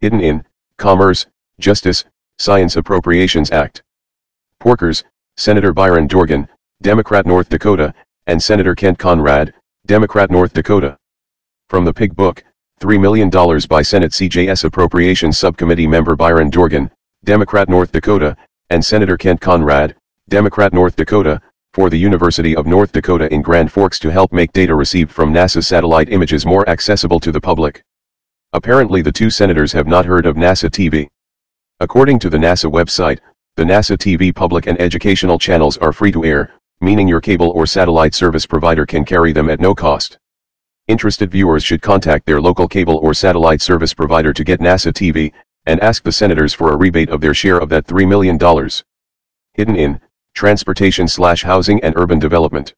Hidden in, Commerce, Justice, Science Appropriations Act. Porkers, Senator Byron Dorgan, Democrat North Dakota, and Senator Kent Conrad, Democrat North Dakota. From the Pig Book, $3 million by Senate CJS Appropriations Subcommittee member Byron Dorgan, Democrat North Dakota, and Senator Kent Conrad, Democrat North Dakota, for the University of North Dakota in Grand Forks to help make data received from NASA satellite images more accessible to the public. Apparently the two senators have not heard of NASA TV. According to the NASA website, the NASA TV public and educational channels are free to air, meaning your cable or satellite service provider can carry them at no cost. Interested viewers should contact their local cable or satellite service provider to get NASA TV, and ask the senators for a rebate of their share of that $3 million. Hidden in, Transportation slash Housing and Urban Development.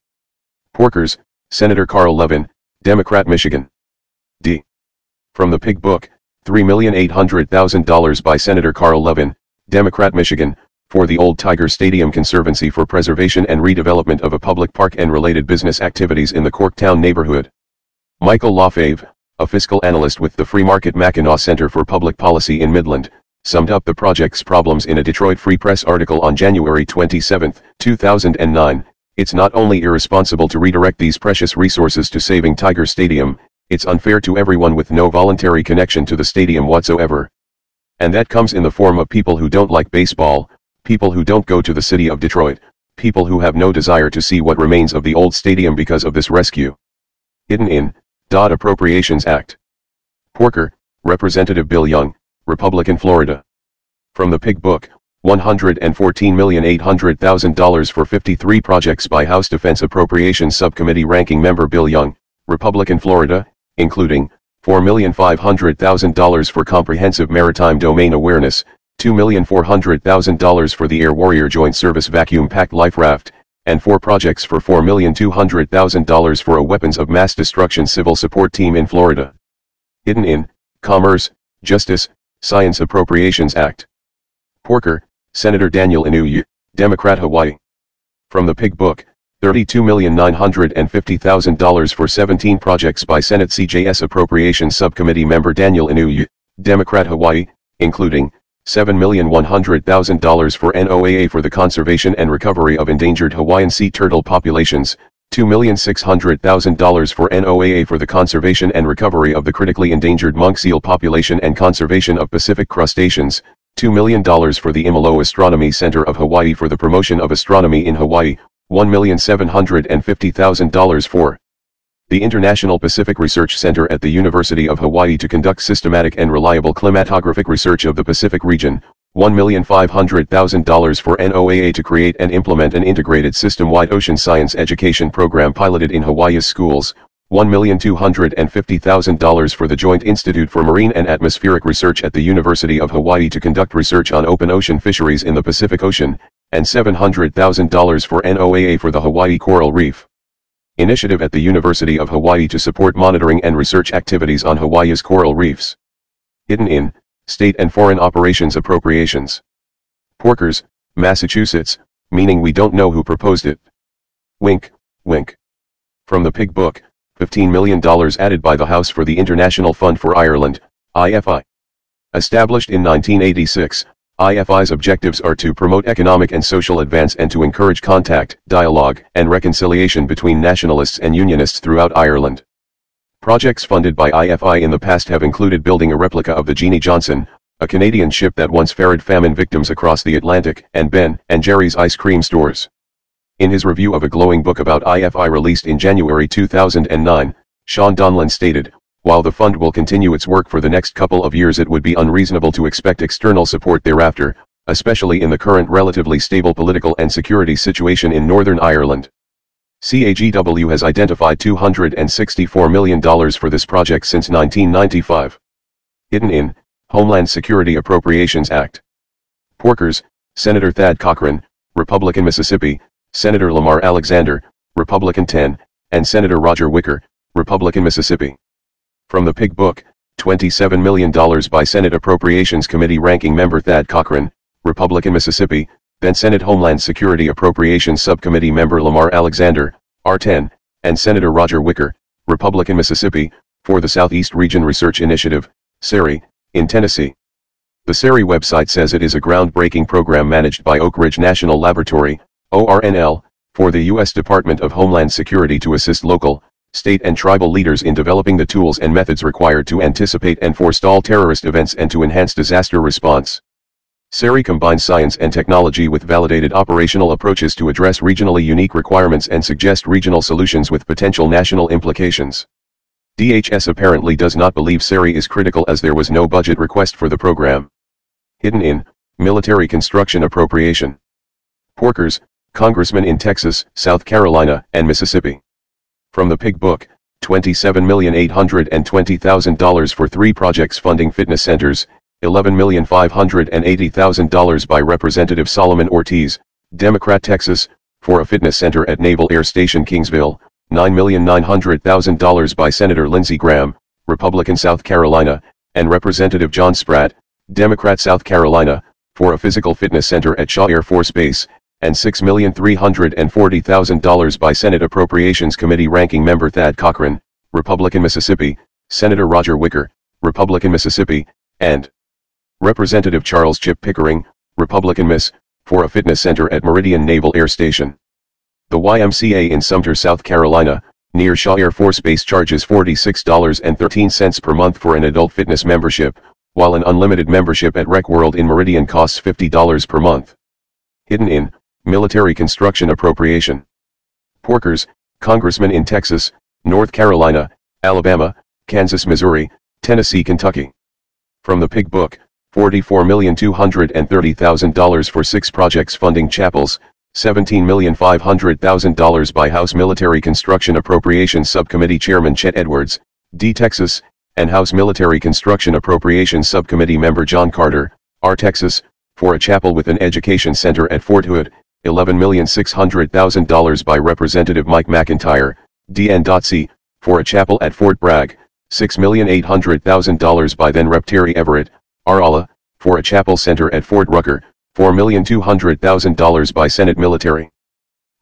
Porkers, Senator Carl Levin, Democrat Michigan. D. From the Pig Book, $3,800,000 by Senator Carl Levin, Democrat Michigan, for the Old Tiger Stadium Conservancy for preservation and redevelopment of a public park and related business activities in the Corktown neighborhood. Michael LaFaive, a fiscal analyst with the Free Market Mackinac Center for Public Policy in Midland, summed up the project's problems in a Detroit Free Press article on January 27, 2009. It's not only irresponsible to redirect these precious resources to saving Tiger Stadium, it's unfair to everyone with no voluntary connection to the stadium whatsoever. And that comes in the form of people who don't like baseball, people who don't go to the city of Detroit, people who have no desire to see what remains of the old stadium because of this rescue. Hidden in, Dot Appropriations Act. Porker, Representative Bill Young, Republican Florida. From the Pig Book, $114,800,000 for 53 projects by House Defense Appropriations Subcommittee Ranking Member Bill Young, Republican Florida, including $4,500,000 for comprehensive maritime domain awareness, $2,400,000 for the Air Warrior Joint Service Vacuum Packed Life Raft, and four projects for $4,200,000 for a weapons of mass destruction civil support team in Florida. Hidden in Commerce, Justice, Science Appropriations Act. Porker, Senator Daniel Inouye, Democrat Hawaii. From the Pig Book, $32,950,000 for 17 projects by Senate CJS Appropriations Subcommittee member Daniel Inouye, Democrat Hawaii, including $7,100,000 for NOAA for the conservation and recovery of endangered Hawaiian sea turtle populations, $2,600,000 for NOAA for the conservation and recovery of the critically endangered monk seal population and conservation of Pacific crustaceans, $2 million for the Imiloa Astronomy Center of Hawaii for the promotion of astronomy in Hawaii, $1,750,000 for the International Pacific Research Center at the University of Hawaii to conduct systematic and reliable climatographic research of the Pacific region, $1,500,000 for NOAA to create and implement an integrated system-wide ocean science education program piloted in Hawaii's schools, $1,250,000 for the Joint Institute for Marine and Atmospheric Research at the University of Hawaii to conduct research on open ocean fisheries in the Pacific Ocean, and $700,000 for NOAA for the Hawaii Coral Reef. Initiative at the University of Hawaii to support monitoring and research activities on Hawaii's coral reefs. Hidden in, State and Foreign Operations Appropriations. Porkers, Massachusetts, meaning we don't know who proposed it. Wink, wink. From the Pig Book, $15 million added by the House for the International Fund for Ireland, IFI. Established in 1986, IFI's objectives are to promote economic and social advance and to encourage contact, dialogue, and reconciliation between nationalists and unionists throughout Ireland. Projects funded by IFI in the past have included building a replica of the Jeanie Johnston, a Canadian ship that once ferried famine victims across the Atlantic, and Ben and Jerry's ice cream stores. In his review of a glowing book about IFI released in January 2009, Sean Donlon stated, while the fund will continue its work for the next couple of years it would be unreasonable to expect external support thereafter, especially in the current relatively stable political and security situation in Northern Ireland. CAGW has identified $264 million for this project since 1995. Hidden in, Homeland Security Appropriations Act. Porkers, Senator Thad Cochran, Republican Mississippi, Senator Lamar Alexander, Republican 10, and Senator Roger Wicker, Republican Mississippi. From the Pig Book, $27 million by Senate Appropriations Committee Ranking Member Thad Cochran, Republican Mississippi, then Senate Homeland Security Appropriations Subcommittee Member Lamar Alexander, R10, and Senator Roger Wicker, Republican Mississippi, for the Southeast Region Research Initiative, SERI, in Tennessee. The SERI website says it is a groundbreaking program managed by Oak Ridge National Laboratory, ORNL, for the U.S. Department of Homeland Security to assist local, state and tribal leaders in developing the tools and methods required to anticipate and forestall terrorist events and to enhance disaster response. SERI combines science and technology with validated operational approaches to address regionally unique requirements and suggest regional solutions with potential national implications. DHS apparently does not believe SERI is critical as there was no budget request for the program. Hidden in, Military Construction Appropriation. Porkers, Congressmen in Texas, South Carolina, and Mississippi. From the Pig Book, $27,820,000 for three projects funding fitness centers, $11,580,000 by Representative Solomon Ortiz, Democrat Texas, for a fitness center at Naval Air Station Kingsville, $9,900,000 by Senator Lindsey Graham, Republican South Carolina, and Representative John Spratt, Democrat South Carolina, for a physical fitness center at Shaw Air Force Base, and $6,340,000 by Senate Appropriations Committee Ranking Member Thad Cochran, Republican Mississippi, Senator Roger Wicker, Republican Mississippi, and Representative Charles Chip Pickering, Republican Miss, for a fitness center at Meridian Naval Air Station. The YMCA in Sumter, South Carolina, near Shaw Air Force Base charges $46.13 per month for an adult fitness membership, while an unlimited membership at Rec World in Meridian costs $50 per month. Hidden in, Military Construction Appropriation. Porkers, Congressmen in Texas, North Carolina, Alabama, Kansas, Missouri, Tennessee, Kentucky. From the Pig Book, $44,230,000 for six projects funding chapels, $17,500,000 by House Military Construction Appropriations Subcommittee Chairman Chet Edwards, D. Texas, and House Military Construction Appropriations Subcommittee Member John Carter, R. Texas, for a chapel with an education center at Fort Hood, $11,600,000 by Representative Mike McIntyre, DN.C., for a chapel at Fort Bragg, $6,800,000 by then Rep. Terry Everett, Arala, for a chapel center at Fort Rucker, $4,200,000 by Senate Military.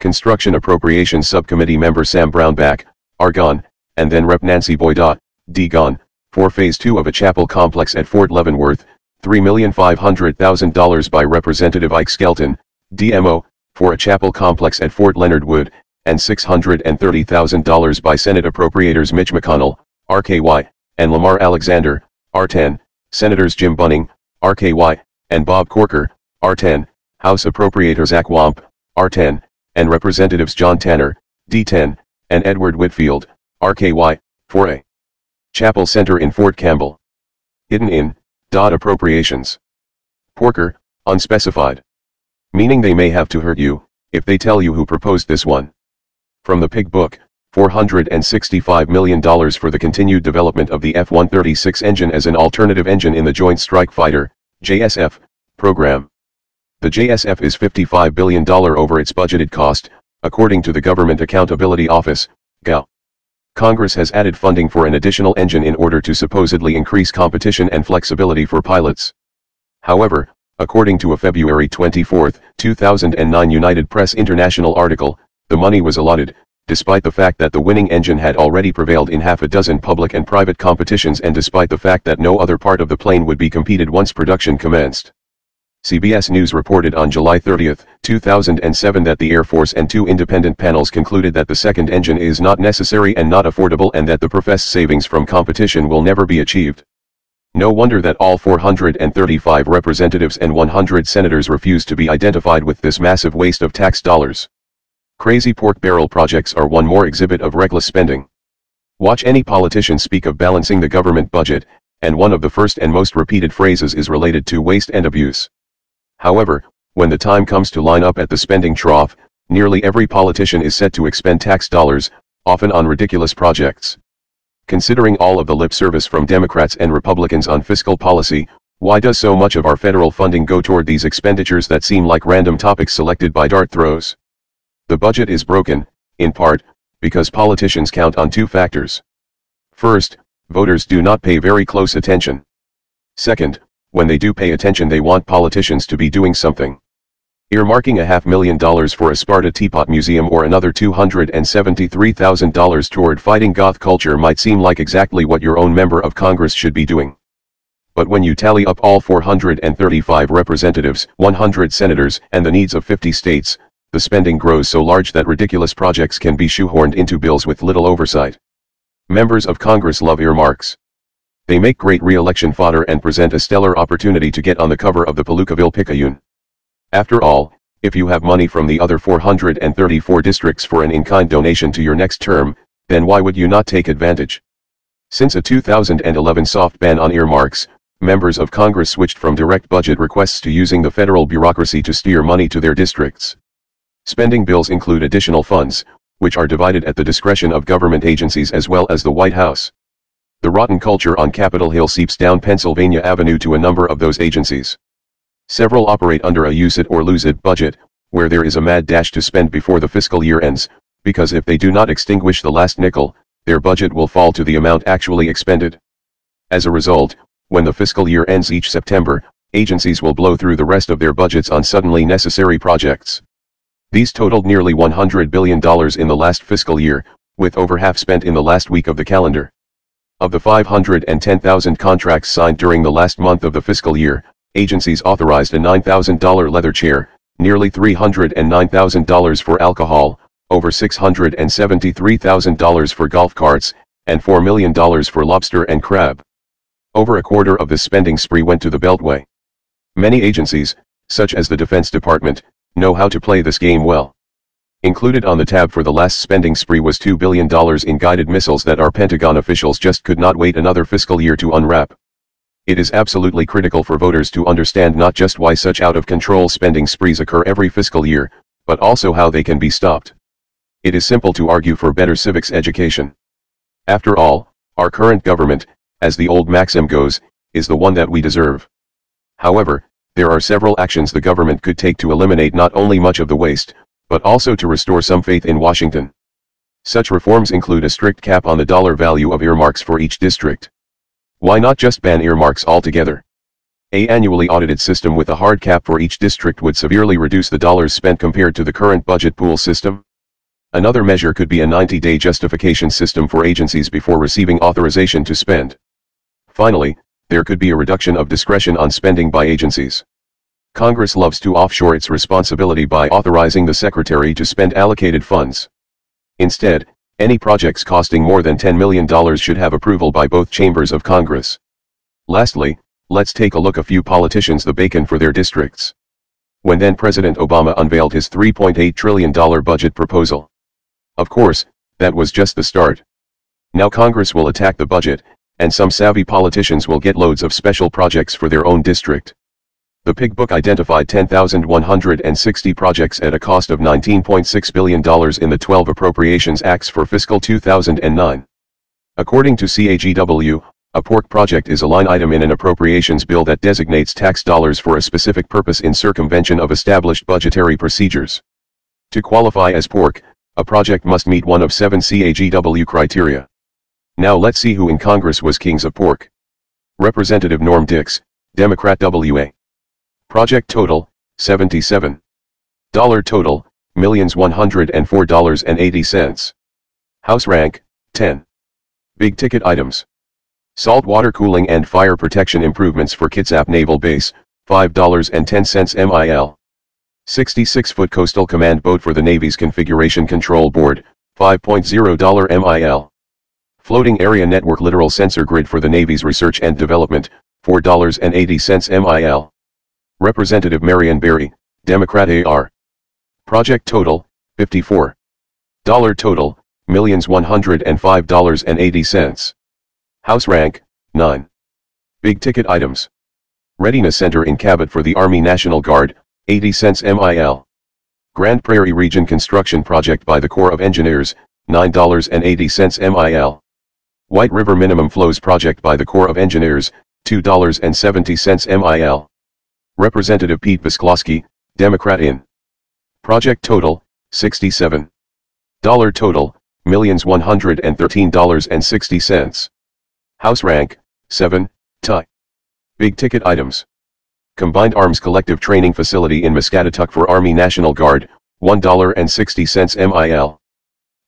Construction Appropriations Subcommittee member Sam Brownback, Argonne, and then Rep Nancy Boyda, Degon, for Phase 2 of a chapel complex at Fort Leavenworth, $3,500,000 by Representative Ike Skelton, DMO, for a chapel complex at Fort Leonard Wood, and $630,000 by Senate Appropriators Mitch McConnell, RKY, and Lamar Alexander, R10, Senators Jim Bunning, RKY, and Bob Corker, R10, House Appropriators Zach Wamp, R10, and Representatives John Tanner, D10, and Edward Whitfield, RKY, for a Chapel Center in Fort Campbell. Hidden in, dot appropriations. Porker, unspecified. Meaning they may have to hurt you, if they tell you who proposed this one. From the Pig Book, $465 million for the continued development of the F-136 engine as an alternative engine in the Joint Strike Fighter, JSF, program. The JSF is $55 billion over its budgeted cost, according to the Government Accountability Office, GAO. Congress has added funding for an additional engine in order to supposedly increase competition and flexibility for pilots. However, according to a February 24, 2009 United Press International article, the money was allotted, despite the fact that the winning engine had already prevailed in half a dozen public and private competitions and despite the fact that no other part of the plane would be competed once production commenced. CBS News reported on July 30, 2007 that the Air Force and two independent panels concluded that the second engine is not necessary and not affordable and that the professed savings from competition will never be achieved. No wonder that all 435 representatives and 100 senators refused to be identified with this massive waste of tax dollars. Crazy pork barrel projects are one more exhibit of reckless spending. Watch any politician speak of balancing the government budget, and one of the first and most repeated phrases is related to waste and abuse. However, when the time comes to line up at the spending trough, nearly every politician is set to expend tax dollars, often on ridiculous projects. Considering all of the lip service from Democrats and Republicans on fiscal policy, why does so much of our federal funding go toward these expenditures that seem like random topics selected by dart throws? The budget is broken, in part, because politicians count on two factors. First, voters do not pay very close attention. Second, when they do pay attention they want politicians to be doing something. Earmarking a half million dollars for a Sparta Teapot Museum or another $273,000 toward fighting goth culture might seem like exactly what your own member of Congress should be doing. But when you tally up all 435 representatives, 100 senators, and the needs of 50 states, the spending grows so large that ridiculous projects can be shoehorned into bills with little oversight. Members of Congress love earmarks. They make great re-election fodder and present a stellar opportunity to get on the cover of the Palookaville Picayune. After all, if you have money from the other 434 districts for an in-kind donation to your next term, then why would you not take advantage? Since a 2011 soft ban on earmarks, members of Congress switched from direct budget requests to using the federal bureaucracy to steer money to their districts. Spending bills include additional funds, which are divided at the discretion of government agencies as well as the White House. The rotten culture on Capitol Hill seeps down Pennsylvania Avenue to a number of those agencies. Several operate under a use it or lose it budget, where there is a mad dash to spend before the fiscal year ends, because if they do not extinguish the last nickel, their budget will fall to the amount actually expended. As a result, when the fiscal year ends each September, agencies will blow through the rest of their budgets on suddenly necessary projects. These totaled nearly $100 billion in the last fiscal year, with over half spent in the last week of the calendar. Of the 510,000 contracts signed during the last month of the fiscal year, agencies authorized a $9,000 leather chair, nearly $309,000 for alcohol, over $673,000 for golf carts, and $4 million for lobster and crab. Over a quarter of this spending spree went to the Beltway. Many agencies, such as the Defense Department, know how to play this game well. Included on the tab for the last spending spree was $2 billion in guided missiles that our Pentagon officials just could not wait another fiscal year to unwrap. It is absolutely critical for voters to understand not just why such out-of-control spending sprees occur every fiscal year, but also how they can be stopped. It is simple to argue for better civics education. After all, our current government, as the old maxim goes, is the one that we deserve. However, there are several actions the government could take to eliminate not only much of the waste, but also to restore some faith in Washington. Such reforms include a strict cap on the dollar value of earmarks for each district. Why not just ban earmarks altogether? A annually audited system with a hard cap for each district would severely reduce the dollars spent compared to the current budget pool system. Another measure could be a 90-day justification system for agencies before receiving authorization to spend. Finally, there could be a reduction of discretion on spending by agencies. Congress loves to offshore its responsibility by authorizing the Secretary to spend allocated funds. Instead, any projects costing more than $10 million should have approval by both chambers of Congress. Lastly, let's take a look a few politicians the bacon for their districts. When then President Obama unveiled his $3.8 trillion budget proposal. Of course, that was just the start. Now Congress will attack the budget, and some savvy politicians will get loads of special projects for their own district. The Pig Book identified 10,160 projects at a cost of $19.6 billion in the 12 Appropriations Acts for fiscal 2009. According to CAGW, a pork project is a line item in an appropriations bill that designates tax dollars for a specific purpose in circumvention of established budgetary procedures. To qualify as pork, a project must meet one of seven CAGW criteria. Now let's see who in Congress was kings of pork. Representative Norm Dicks, Democrat WA. Project total, 77. Dollar total, millions $104.80. House rank, 10. Big ticket items. Saltwater cooling and fire protection improvements for Kitsap Naval Base, $5.10 MIL. 66-foot coastal command boat for the Navy's Configuration Control Board, $5.0 MIL. Floating Area Network Littoral Sensor Grid for the Navy's Research and Development, $4.80 MIL. Representative Marion Berry, Democrat AR. Project total, 54. Dollar total, millions $105.80. House rank, 9. Big ticket items. Readiness Center in Cabot for the Army National Guard, 80 cents MIL. Grand Prairie Region Construction Project by the Corps of Engineers, $9.80 MIL. White River Minimum Flows Project by the Corps of Engineers, $2.70 MIL. Representative Pete Visclosky, Democrat in. Project total, 67. Dollar total, millions $113.60. House rank, 7, tie. Big ticket items. Combined Arms Collective Training Facility in Muscatatuck for Army National Guard, $1.60 MIL.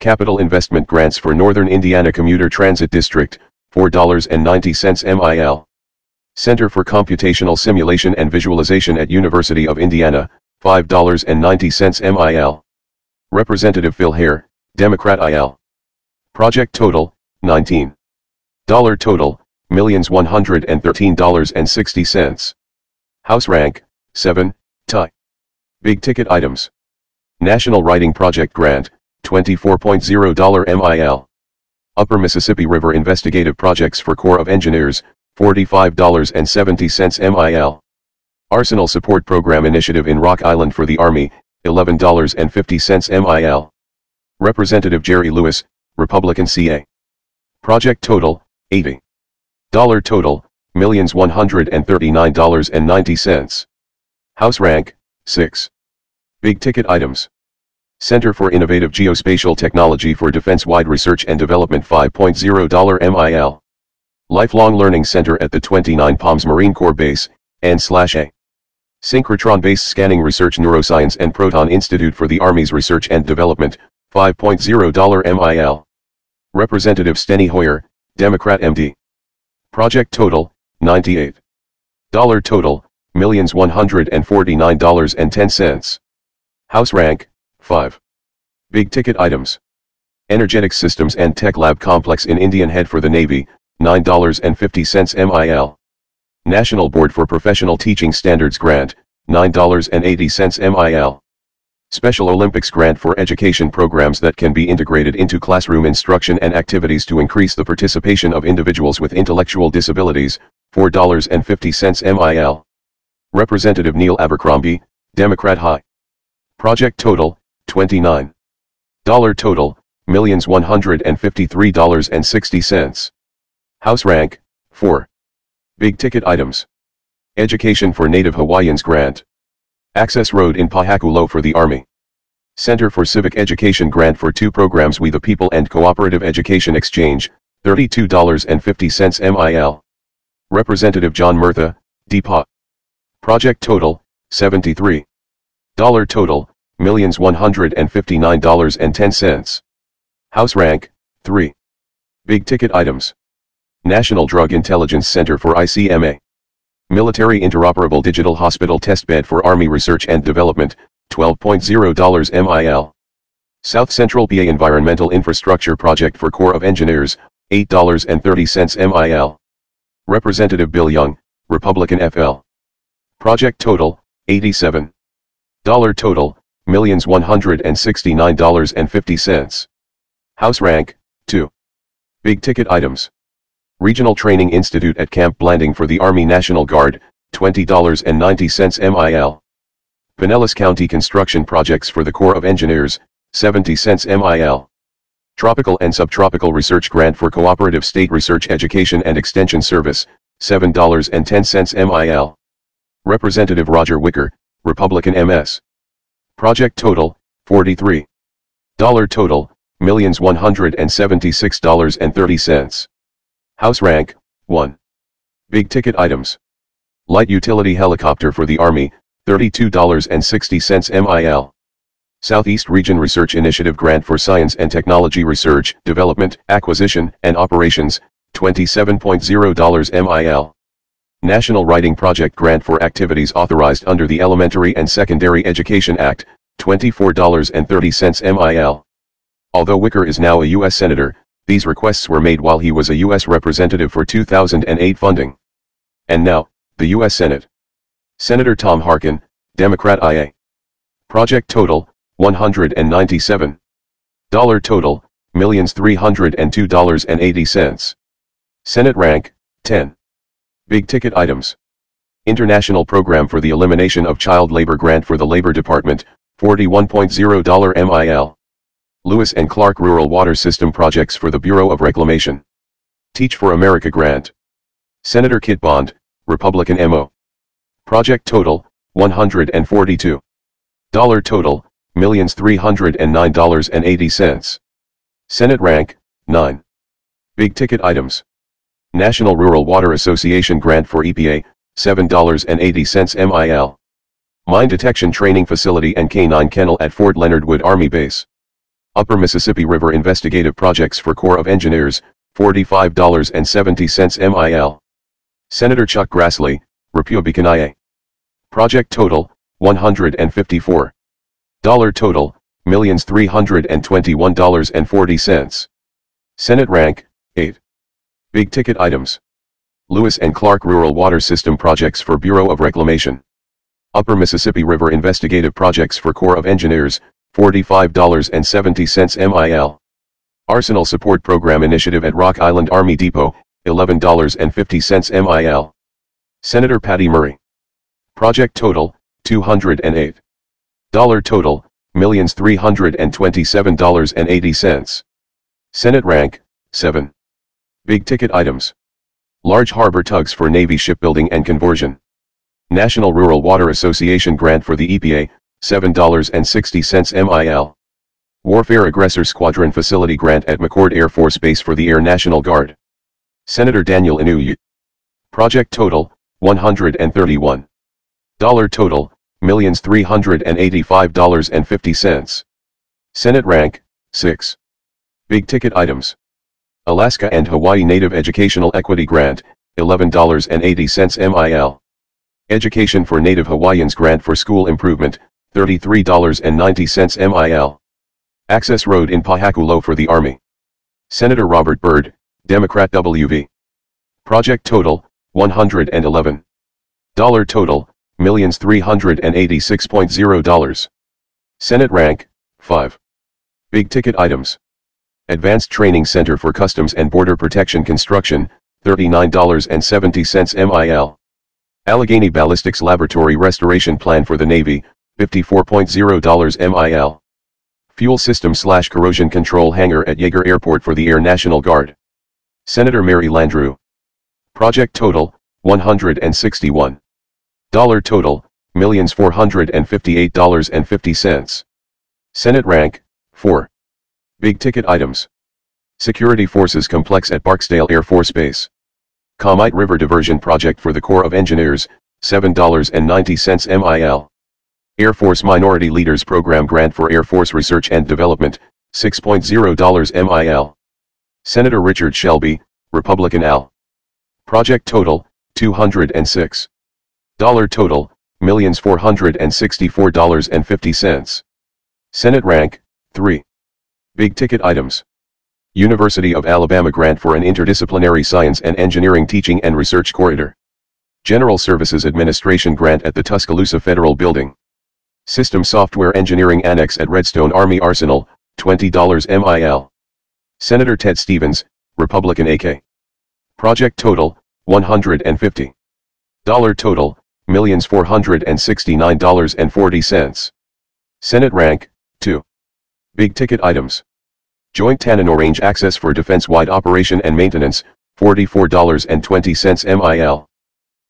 Capital Investment Grants for Northern Indiana Commuter Transit District, $4.90 MIL. Center for Computational Simulation and Visualization at University of Indiana, $5.90 MIL. Representative Phil Hare, Democrat IL. Project total, 19. Dollar total, millions $113.60. House rank, 7, tie. Big ticket items. National Writing Project Grant, $24.0 MIL. Upper Mississippi River Investigative Projects for Corps of Engineers, $45.70 MIL. Arsenal Support Program Initiative in Rock Island for the Army, $11.50 MIL. Representative Jerry Lewis, Republican CA. Project total, 80. Dollar total, millions $139.90. House rank, 6. Big ticket items. Center for Innovative Geospatial Technology for Defense-Wide Research and Development $5.0 MIL. Lifelong Learning Center at the 29 Palms Marine Corps Base, and slash A. Synchrotron-based scanning research neuroscience and Proton Institute for the Army's Research and Development, $5.0 MIL. Representative Steny Hoyer, Democrat MD. Project total, 98. Dollar total, millions $149.10. House rank, 5. Big ticket items. Energetics Systems and Tech Lab Complex in Indian Head for the Navy, $9.50 MIL. National Board for Professional Teaching Standards Grant, $9.80 MIL. Special Olympics Grant for education programs that can be integrated into classroom instruction and activities to increase the participation of individuals with intellectual disabilities, $4.50 MIL. Representative Neil Abercrombie, Democrat High. Project total, 29. Dollar total, millions $153.60. House rank, 4. Big ticket items. Education for Native Hawaiians grant. Access Road in Pohakuloa for the Army. Center for Civic Education grant for two programs We the People and Cooperative Education Exchange, $32.50 MIL. Representative John Murtha, DPA. Project total, 73. Dollar total, millions $159.10. House rank, 3. Big ticket items. National Drug Intelligence Center for ICMA. Military Interoperable Digital Hospital Testbed for Army Research and Development, $12.0 MIL. South Central PA Environmental Infrastructure Project for Corps of Engineers, $8.30 MIL. Representative Bill Young, Republican FL. Project total, 87. Dollar total, millions $169.50. House rank, 2. Big ticket items. Regional Training Institute at Camp Blanding for the Army National Guard, $20.90 MIL. Pinellas County Construction Projects for the Corps of Engineers, 70 cents MIL. Tropical and Subtropical Research Grant for Cooperative State Research Education and Extension Service, $7.10 MIL. Representative Roger Wicker, Republican MS. Project total, 43. Dollar total, millions $176.30. House rank, 1. Big ticket items. Light utility helicopter for the Army, $32.60 MIL. Southeast Region Research Initiative Grant for Science and Technology Research, Development, Acquisition, and Operations, $27.0 MIL. National Writing Project Grant for activities authorized under the Elementary and Secondary Education Act, $24.30 MIL. Although Wicker is now a U.S. Senator, these requests were made while he was a U.S. Representative for 2008 funding. And now, the U.S. Senate. Senator Tom Harkin, Democrat IA. Project total, 197. Dollar total, millions $302.80. Senate rank, 10. Big ticket items. International Program for the Elimination of Child Labor Grant for the Labor Department, $41.0 MIL. Lewis and Clark Rural Water System Projects for the Bureau of Reclamation. Teach for America Grant. Senator Kit Bond, Republican MO. Project total, 142. Dollar total, millions $309.80. Senate rank, 9. Big ticket items. National Rural Water Association grant for EPA, $7.80 MIL. Mine Detection Training Facility and K-9 Kennel at Fort Leonard Wood Army Base. Upper Mississippi River Investigative Projects for Corps of Engineers, $45.70 MIL. Senator Chuck Grassley, Republican IA. Project total, 154. Dollar total, millions $321.40. Senate rank, 8. Big ticket items. Lewis and Clark Rural Water System Projects for Bureau of Reclamation. Upper Mississippi River Investigative Projects for Corps of Engineers, $45.70 MIL. Arsenal Support Program Initiative at Rock Island Army Depot, $11.50 MIL. Senator Patty Murray. Project total, 208. Dollar total, millions $327.80. Senate rank, 7. Big ticket items. Large harbor tugs for Navy shipbuilding and conversion. National Rural Water Association grant for the EPA, $7.60 MIL. Warfare Aggressor Squadron Facility Grant at McChord Air Force Base for the Air National Guard. Senator Daniel Inouye. Project total, 131. Dollar total, millions $385.50. Senate rank, 6. Big ticket items. Alaska and Hawaii Native Educational Equity Grant, $11.80 MIL. Education for Native Hawaiians Grant for School Improvement, $33.90 MIL. Access Road in Pohakuloa for the Army. Senator Robert Byrd, Democrat WV. Project total, 111. Dollar total, millions $386.0. Senate rank, 5. Big ticket items. Advanced Training Center for Customs and Border Protection Construction, $39.70 MIL. Allegheny Ballistics Laboratory Restoration Plan for the Navy, $54.0 MIL. Fuel System Slash Corrosion Control Hangar at Yeager Airport for the Air National Guard. Senator Mary Landrieu. Project total, 161. Dollar total, millions $458.50. Senate rank, 4. Big ticket items. Security Forces Complex at Barksdale Air Force Base. Comite River Diversion Project for the Corps of Engineers, $7.90 MIL. Air Force Minority Leaders Program Grant for Air Force Research and Development, $6.0 MIL. Senator Richard Shelby, Republican Al. Project total, 206. Dollar total, millions four hundred and sixty-four dollars and fifty cents. Senate rank, 3. Big ticket items. University of Alabama grant for an interdisciplinary science and engineering teaching and research corridor. General Services Administration grant at the Tuscaloosa Federal Building. System Software Engineering Annex at Redstone Army Arsenal, $20 MIL. Senator Ted Stevens, Republican AK. Project total, 150. Dollar total, millions four hundred and sixty-nine dollars and forty cents. Senate rank, 2. Big ticket items. Joint Tanana Range Access for Defense-Wide Operation and Maintenance, $44.20 MIL.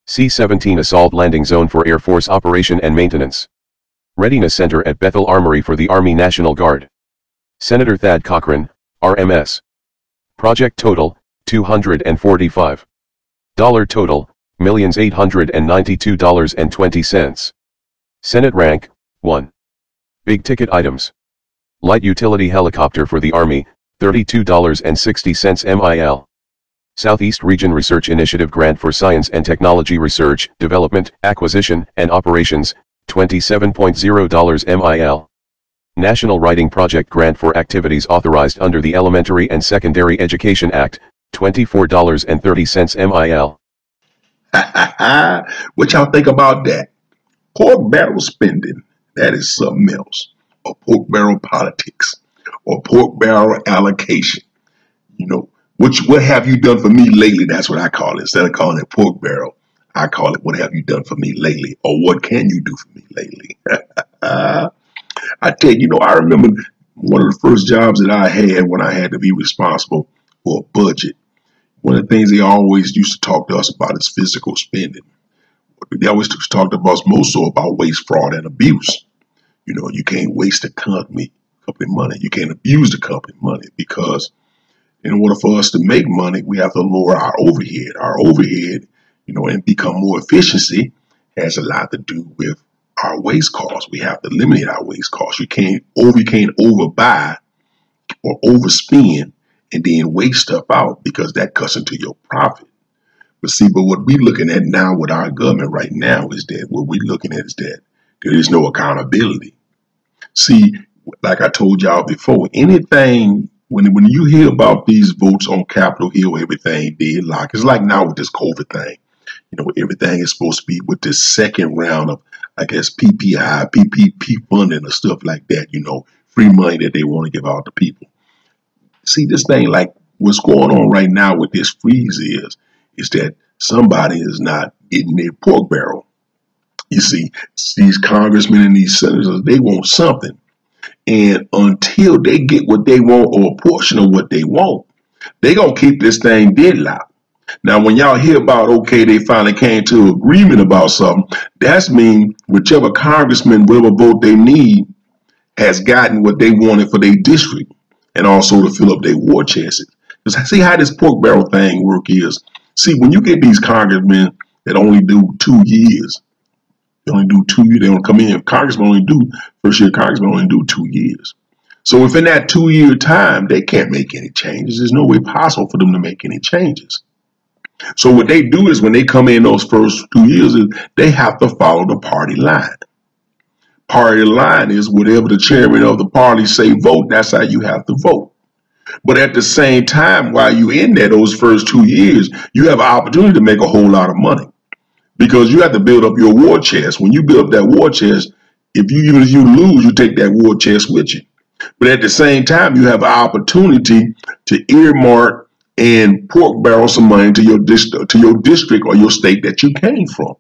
C-17 Assault Landing Zone for Air Force Operation and Maintenance. Readiness Center at Bethel Armory for the Army National Guard. Senator Thad Cochran, RMS. Project total, 245. Dollar total, millions eight hundred and ninety-two dollars and twenty cents. Senate rank, 1. Big ticket items. Light utility helicopter for the Army, $32.60 MIL. Southeast Region Research Initiative Grant for Science and Technology Research, Development, Acquisition, and Operations, $27.0 MIL. National Writing Project Grant for activities authorized under the Elementary and Secondary Education Act, $24.30 MIL. what y'all think about that? Pork barrel spending, that is something else. Or pork barrel politics, or pork barrel allocation. You know, which what have you done for me lately? That's what I call it. Instead of calling it pork barrel, I call it what have you done for me lately? Or what can you do for me lately? I tell you, you know, I remember one of the first jobs that I had when I had to be responsible for a budget. One of the things they always used to talk to us about is physical spending. They always talked to us most so about waste, fraud, and abuse. You know, you can't waste the company company money. You can't abuse the company money because in order for us to make money, we have to lower our overhead. Our overhead, you know, and become more efficiency has a lot to do with our waste costs. We have to eliminate our waste costs. You can't over you can't overbuy or overspend and then waste stuff out because that cuts into your profit. But see, but what we're looking at now with our government right now is that what we're looking at is that there is no accountability. See, like I told y'all before, anything when when you hear about these votes on Capitol Hill, everything deadlocked. It's like now with this COVID thing. Know, everything is supposed to be with this second round of, I guess, PPI, PPP funding and stuff like that. You know, free money that they want to give out to people. See, this thing like what's going on right now with this freeze is, is that somebody is not getting their pork barrel. You see, these congressmen and these senators, they want something. And until they get what they want or a portion of what they want, they're gonna keep this thing deadlocked. Now, when y'all hear about okay, they finally came to agreement about something, that's mean whichever congressman, whatever vote they need, has gotten what they wanted for their district, and also to fill up their war chests. Because see how this pork barrel thing work is. See, when you get these congressmen that only do two years, they only do two years. They don't come in. Congressmen only do first year. Congressmen only do two years. So within that two year time, they can't make any changes. There's no way possible for them to make any changes. So what they do is when they come in those first two years, is they have to follow the party line. Party line is whatever the chairman of the party say vote. That's how you have to vote. But at the same time, while you in there those first two years, you have an opportunity to make a whole lot of money because you have to build up your war chest. When you build up that war chest, if you even if you lose, you take that war chest with you. But at the same time, you have an opportunity to earmark and pork barrel some money to your district, to your district or your state that you came from,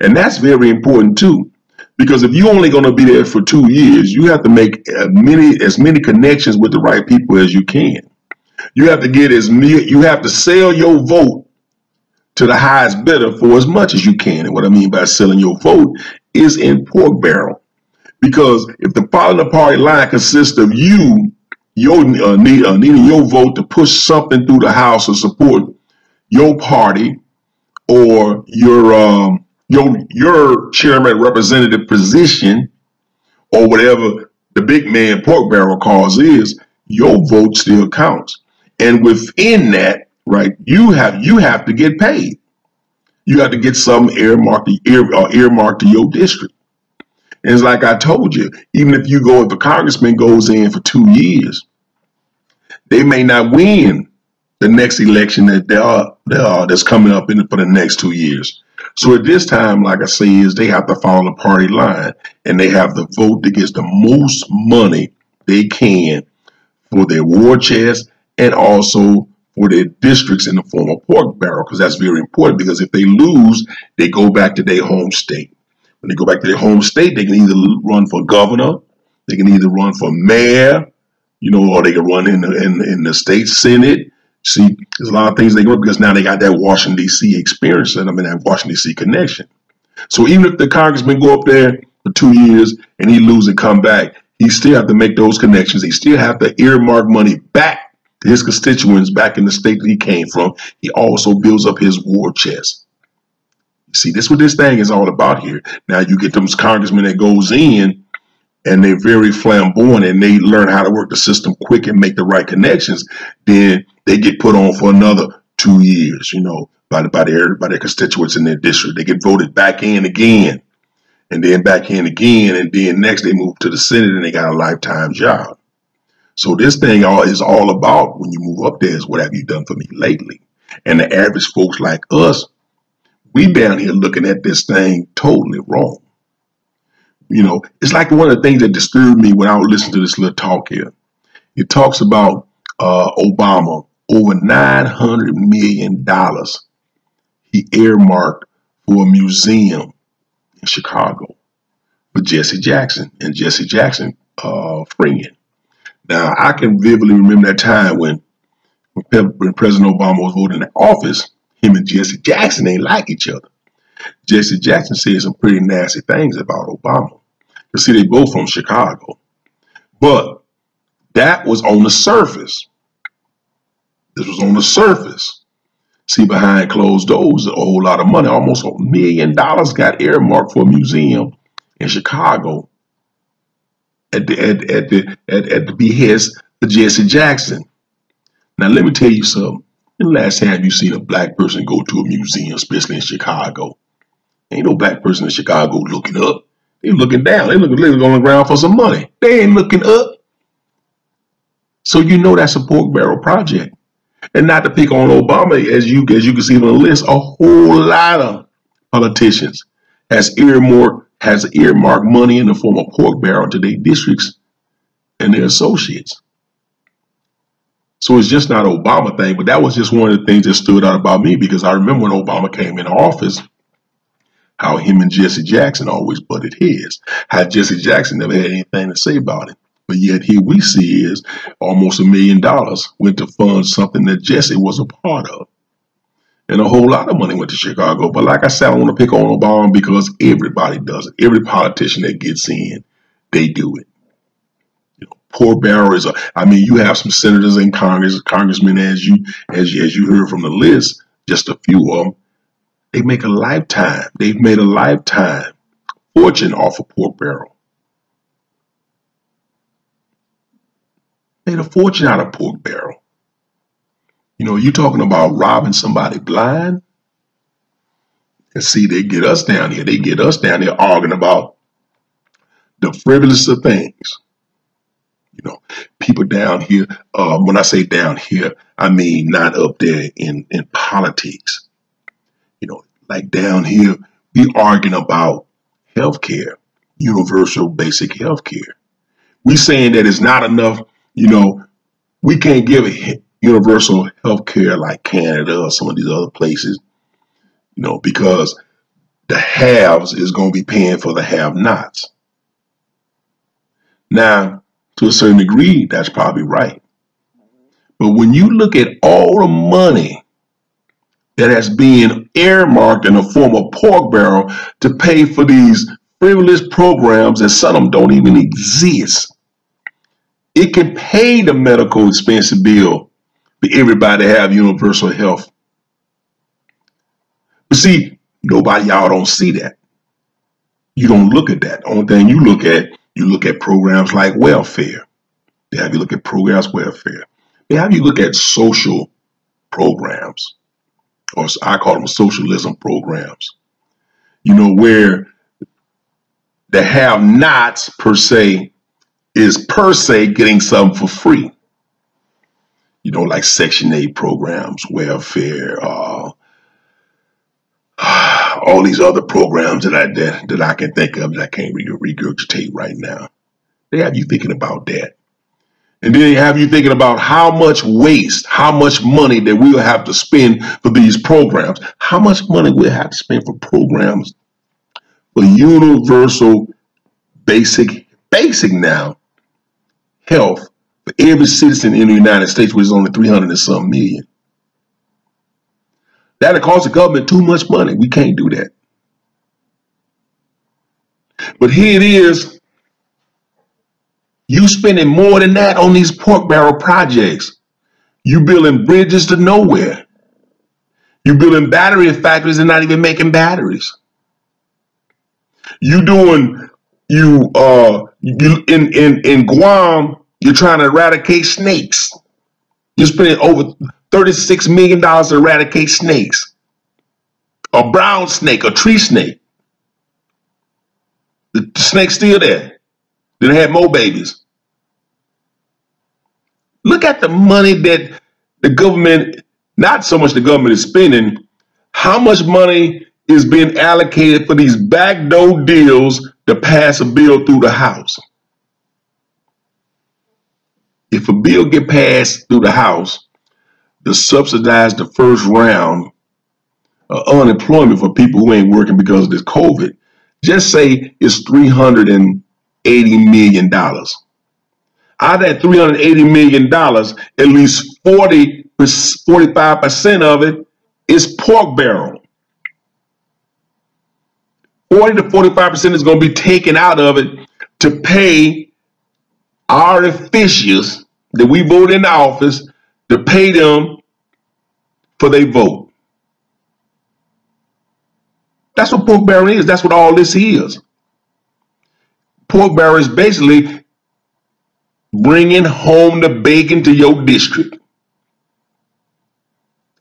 and that's very important too. Because if you're only going to be there for two years, you have to make as many as many connections with the right people as you can. You have to get as many. You have to sell your vote to the highest bidder for as much as you can. And what I mean by selling your vote is in pork barrel. Because if the following party line consists of you, your uh, need, uh, needing your vote to push something through the House to support your party or your um, your your chairman representative position or whatever the big man pork barrel cause is, your vote still counts. And within that, right, you have you have to get paid. You have to get some earmarked ear, uh, earmarked to your district. And it's like I told you, even if you go, if a congressman goes in for two years, they may not win the next election that they are, they are that's coming up in for the next two years. So at this time, like I say, is they have to follow the party line and they have to vote that gets the most money they can for their war chest and also for their districts in the form of pork barrel, because that's very important. Because if they lose, they go back to their home state. When they go back to their home state, they can either run for governor, they can either run for mayor, you know, or they can run in the, in, in the state senate. See, there's a lot of things they go because now they got that Washington D.C. experience and I mean that Washington D.C. connection. So even if the congressman go up there for two years and he lose and come back, he still have to make those connections. He still have to earmark money back to his constituents back in the state that he came from. He also builds up his war chest. See, this what this thing is all about here. Now you get those congressmen that goes in and they're very flamboyant and they learn how to work the system quick and make the right connections, then they get put on for another two years, you know, by, by their by their constituents in their district. They get voted back in again and then back in again, and then next they move to the Senate and they got a lifetime job. So this thing all is all about when you move up there is what have you done for me lately? And the average folks like us, we down here looking at this thing totally wrong. You know, it's like one of the things that disturbed me when I would listen to this little talk here. It talks about uh, Obama over nine hundred million dollars he earmarked for a museum in Chicago for Jesse Jackson and Jesse Jackson uh, friend. Now I can vividly remember that time when when President Obama was voting in office, him and Jesse Jackson ain't like each other. Jesse Jackson said some pretty nasty things about Obama. You see, they both from Chicago. But that was on the surface. This was on the surface. See, behind closed doors, a whole lot of money, almost a million dollars got earmarked for a museum in Chicago at the at, at the at, at the behest of Jesse Jackson. Now let me tell you something. The last time you seen a black person go to a museum, especially in Chicago? Ain't no black person in Chicago looking up. They looking down. They looking, they on the ground for some money. They ain't looking up. So you know that's a pork barrel project. And not to pick on Obama, as you as you can see on the list, a whole lot of politicians has earmarked has earmarked money in the form of pork barrel to their districts and their associates. So it's just not Obama thing, but that was just one of the things that stood out about me because I remember when Obama came in office, how him and Jesse Jackson always butted heads. How Jesse Jackson never had anything to say about it. But yet here we see is almost a million dollars went to fund something that Jesse was a part of. And a whole lot of money went to Chicago. But like I said, I want to pick on Obama because everybody does it. Every politician that gets in, they do it. Barrel is I mean, you have some senators in Congress, congressmen, as you, as you, as you heard from the list, just a few of them. They make a lifetime. They've made a lifetime fortune off of pork barrel. made a fortune out of pork barrel. You know, you're talking about robbing somebody blind? And see, they get us down here. They get us down here arguing about the frivolous of things. You know, people down here, uh, when I say down here, I mean not up there in, in politics. You know, like down here, we arguing about health care, universal basic health care. We saying that it's not enough you know, we can't give a universal health care like Canada or some of these other places, you know, because the haves is going to be paying for the have nots. Now, to a certain degree, that's probably right. But when you look at all the money that has been earmarked in the form of pork barrel to pay for these frivolous programs that some of them don't even exist, it can pay the medical expensive bill for everybody to have universal health. But see, Nobody y'all don't see that. You don't look at that. The only thing you look at, you look at programs like welfare. They have you look at programs welfare. They have you look at social programs, or I call them socialism programs. You know where the have-nots per se is per se getting something for free. You know, like Section 8 programs, welfare, uh, all these other programs that I that, that I can think of that I can't regurgitate right now. They have you thinking about that. And then they have you thinking about how much waste, how much money that we'll have to spend for these programs. How much money we'll have to spend for programs for universal basic, basic now, health for every citizen in the United States, which is only 300 and some million. That'll cost the government too much money. We can't do that. But here it is. You spending more than that on these pork barrel projects. You building bridges to nowhere. You building battery factories and not even making batteries. You doing you uh you in in in Guam you're trying to eradicate snakes. You're spending over $36 million to eradicate snakes. A brown snake, a tree snake. The, snake's still there. Then they had more babies. Look at the money that the government, not so much the government is spending, how much money is being allocated for these backdoor deals to pass a bill through the House. If a bill get passed through the House to subsidize the first round of unemployment for people who ain't working because of this COVID, just say it's $380 million. Out of that $380 million, at least 40, 45% of it is pork barrel. 40 to 45% is going to be taken out of it to pay our officials that we vote in office to pay them for their vote. That's what pork barrel is. That's what all this is. Pork barrel is basically bringing home the bacon to your district.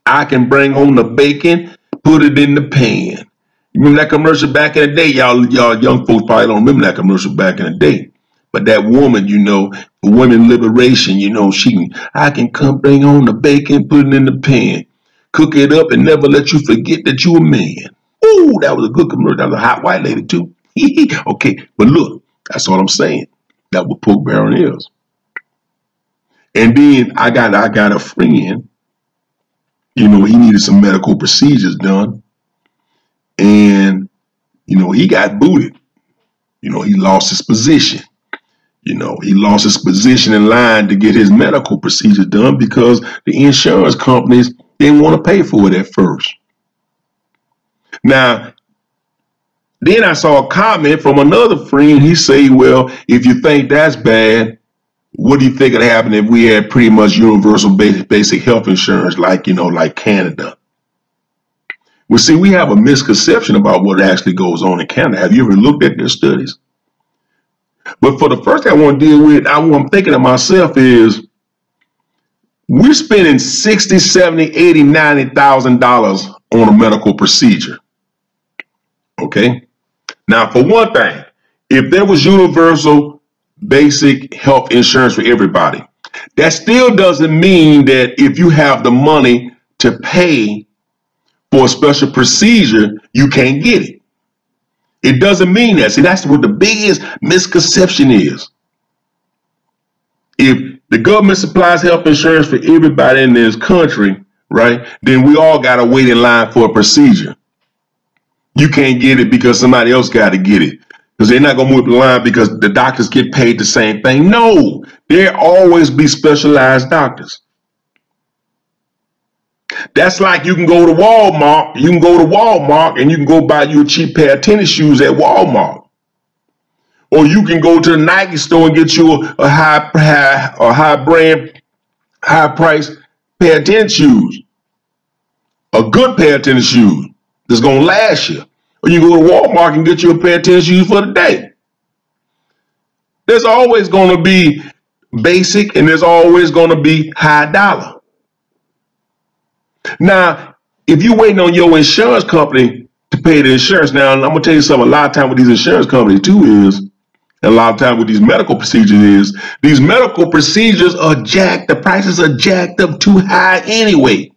I can bring home the bacon, put it in the pan. You remember that commercial back in the day? Y'all, y'all young folks probably don't remember that commercial back in the day. But that woman, you know, women liberation, you know, she can, I can come bring home the bacon, put it in the pan, cook it up, and never let you forget that you a man. Ooh, that was a good commercial. That was a hot white lady too. okay, but look, that's all I'm saying. That what pork barrel is. And then I got I got a friend, you know, he needed some medical procedures done. And, you know, he got booted. You know, he lost his position. You know, he lost his position in line to get his medical procedure done because the insurance companies didn't want to pay for it at first. Now, then I saw a comment from another friend. He say, well, if you think that's bad, what do you think would happen if we had pretty much universal basic, basic health insurance like, you know, like Canada? Well, see, we have a misconception about what actually goes on in Canada. Have you ever looked at their studies? But for the first thing I want to deal with, I, what I'm thinking of myself is we're spending 60, 70, 80, 90,000 dollars on a medical procedure. Okay. Now, for one thing, if there was universal basic health insurance for everybody, that still doesn't mean that if you have the money to pay for a special procedure, you can't get it. It doesn't mean that. See, that's what the biggest misconception is. If the government supplies health insurance for everybody in this country, right, then we all got to wait in line for a procedure. You can't get it because somebody else got to get it. Because they're not going to move the line because the doctors get paid the same thing. No, there always be specialized doctors. That's like you can go to Walmart, you can go to Walmart and you can go buy you a cheap pair of tennis shoes at Walmart. Or you can go to the Nike store and get you a, a high, high a high brand, high price pair of tennis shoes. A good pair of tennis shoes. that's gonna last you. Or you go to Walmart and get you a pair of tennis shoes for the day. There's always gonna be basic and there's always gonna be high dollar. Now, if you're waiting on your insurance company to pay the insurance, now I'm gonna tell you something. A lot of time with these insurance companies too is, a lot of times with these medical procedures is, these medical procedures are jacked. The prices are jacked up too high anyway.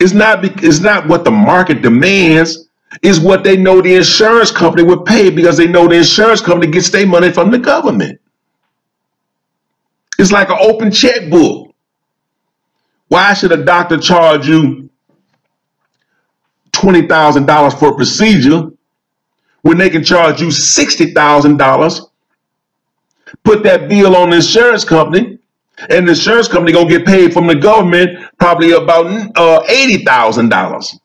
It's not it's not what the market demands. It's what they know the insurance company would pay because they know the insurance company gets their money from the government. It's like an open checkbook. Why should a doctor charge you $20,000 for a procedure when they can charge you $60,000? Put that bill on the insurance company and the insurance company gonna get paid from the government probably about uh, eighty thousand dollars.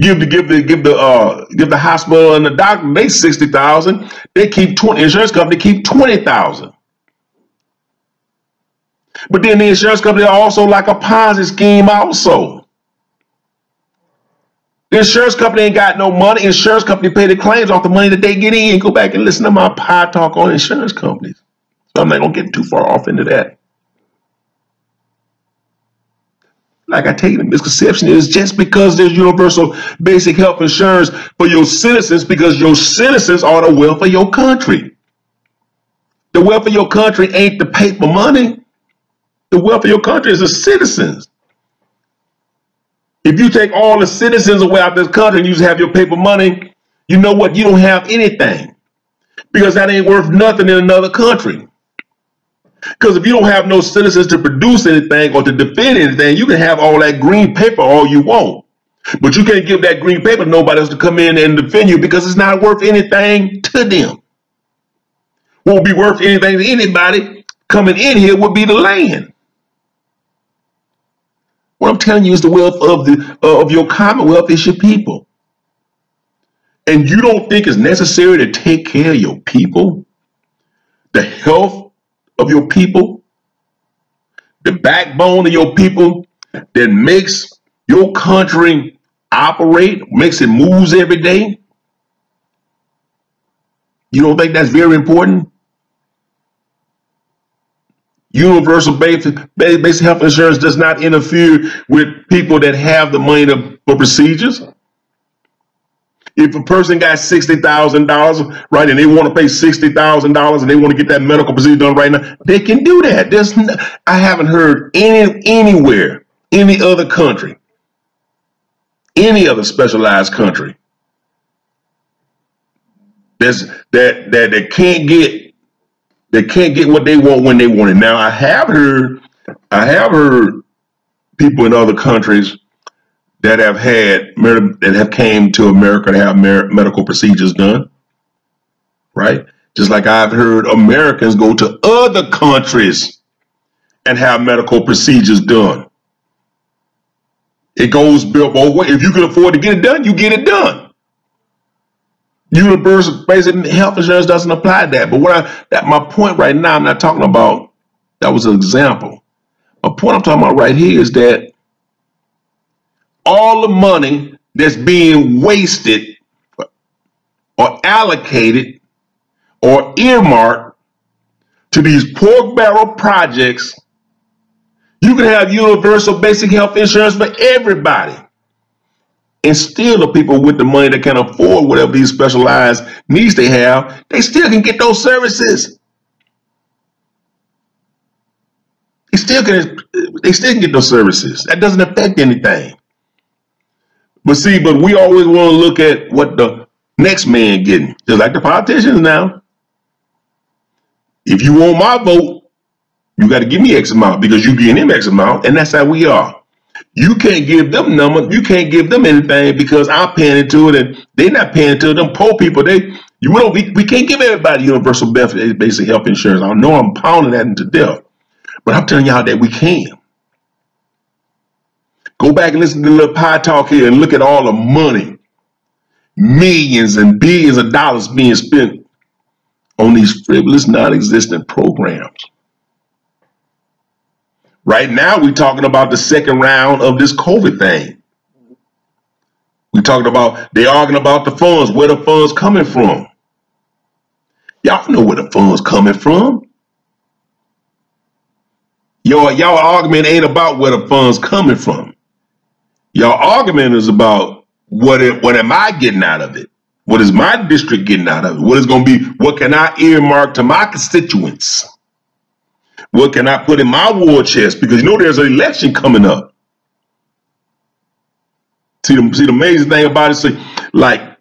Give the give the give the uh, give the hospital and the doctor they sixty thousand. They keep twenty. Insurance company keep twenty thousand. But then the insurance company also like a Ponzi scheme also. The insurance company ain't got no money. Insurance company pay the claims off the money that they get in. Go back and listen to my pie talk on insurance companies. So I'm not gonna get too far off into that. Like I tell you, the misconception is just because there's universal basic health insurance for your citizens, because your citizens are the wealth of your country. The wealth of your country ain't the paper money. The wealth of your country is the citizens. If you take all the citizens away out this country and you just have your paper money, you know what? You don't have anything because that ain't worth nothing in another country. Because if you don't have no citizens to produce anything or to defend anything, you can have all that green paper all you want. But you can't give that green paper to nobody else to come in and defend you because it's not worth anything to them. Won't be worth anything to anybody coming in here would be the land. What I'm telling you is the wealth of the uh, of your commonwealth is your people. And you don't think it's necessary to take care of your people, the health of your people, the backbone of your people that makes your country operate, makes it moves every day? You don't think that's very important? Universal basic, basic health insurance does not interfere with people that have the money to, for procedures. If a person got sixty thousand dollars, right, and they want to pay sixty thousand dollars, and they want to get that medical procedure done right now, they can do that. There's, no, I haven't heard any anywhere, any other country, any other specialized country, that's that that they can't get, they can't get what they want when they want it. Now, I have heard, I have heard people in other countries that have had that have came to America to have medical procedures done, right? Just like I've heard Americans go to other countries and have medical procedures done. It goes both ways. If you can afford to get it done, you get it done. Universal basic health insurance doesn't apply that. But what I that my point right now, I'm not talking about that was an example. My point I'm talking about right here is that all the money that's being wasted or allocated or earmarked to these pork barrel projects, you can have universal basic health insurance for everybody. And still the people with the money that can afford whatever these specialized needs they have, they still can get those services. They still can they still can get those services. That doesn't affect anything. But see, but we always want to look at what the next man getting, just like the politicians now. If you want my vote, you got to give me X amount because you getting him X amount, and that's how we are. You can't give them number, you can't give them anything because I'm paying into it, and they're not paying into it. Them poor people, they you don't we, we can't give everybody universal benefit, basic health insurance. I know I'm pounding that into death, but I'm telling y'all that we can. Go back and listen to the little pie talk here and look at all the money, millions and billions of dollars being spent on these frivolous, non-existent programs. Right now, we're talking about the second round of this COVID thing. We're talking about they arguing about the funds, where the funds coming from. Y'all know where the funds coming from. Your y'all argument ain't about where the funds coming from. Y'all argument is about what it, what am I getting out of it? What is my district getting out of it? What is going to be? What can I earmark to my constituents? What can I put in my war chest? Because you know there's an election coming up. See the see the amazing thing about it, see, like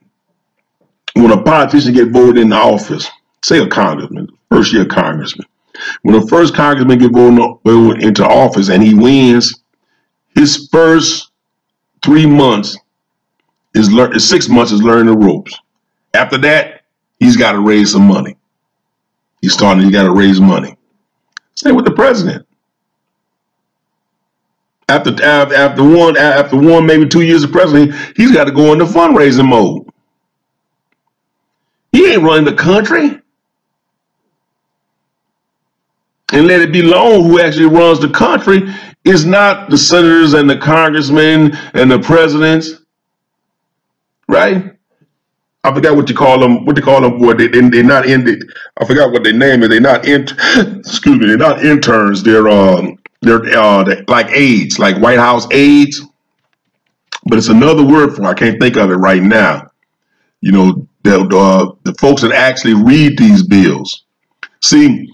when a politician get voted in the office, say a congressman, first year congressman, when the first congressman get voted into office and he wins, his first three months is learn six months is learning the ropes. After that, he's got to raise some money. He's starting, he got to raise money. Same with the president. After after one after one maybe two years of president, he's got to go into fundraising mode. He ain't running the country. And let it be known who actually runs the country is not the senators and the congressmen and the presidents, right? I forgot what you call them. What they call them? Boy, they, they they're not in the. I forgot what their name is. They're not in. excuse me. They're not interns. They're um. They're uh. They're like aides, like White House aides. But it's another word for. I can't think of it right now. You know, the uh, the folks that actually read these bills. See,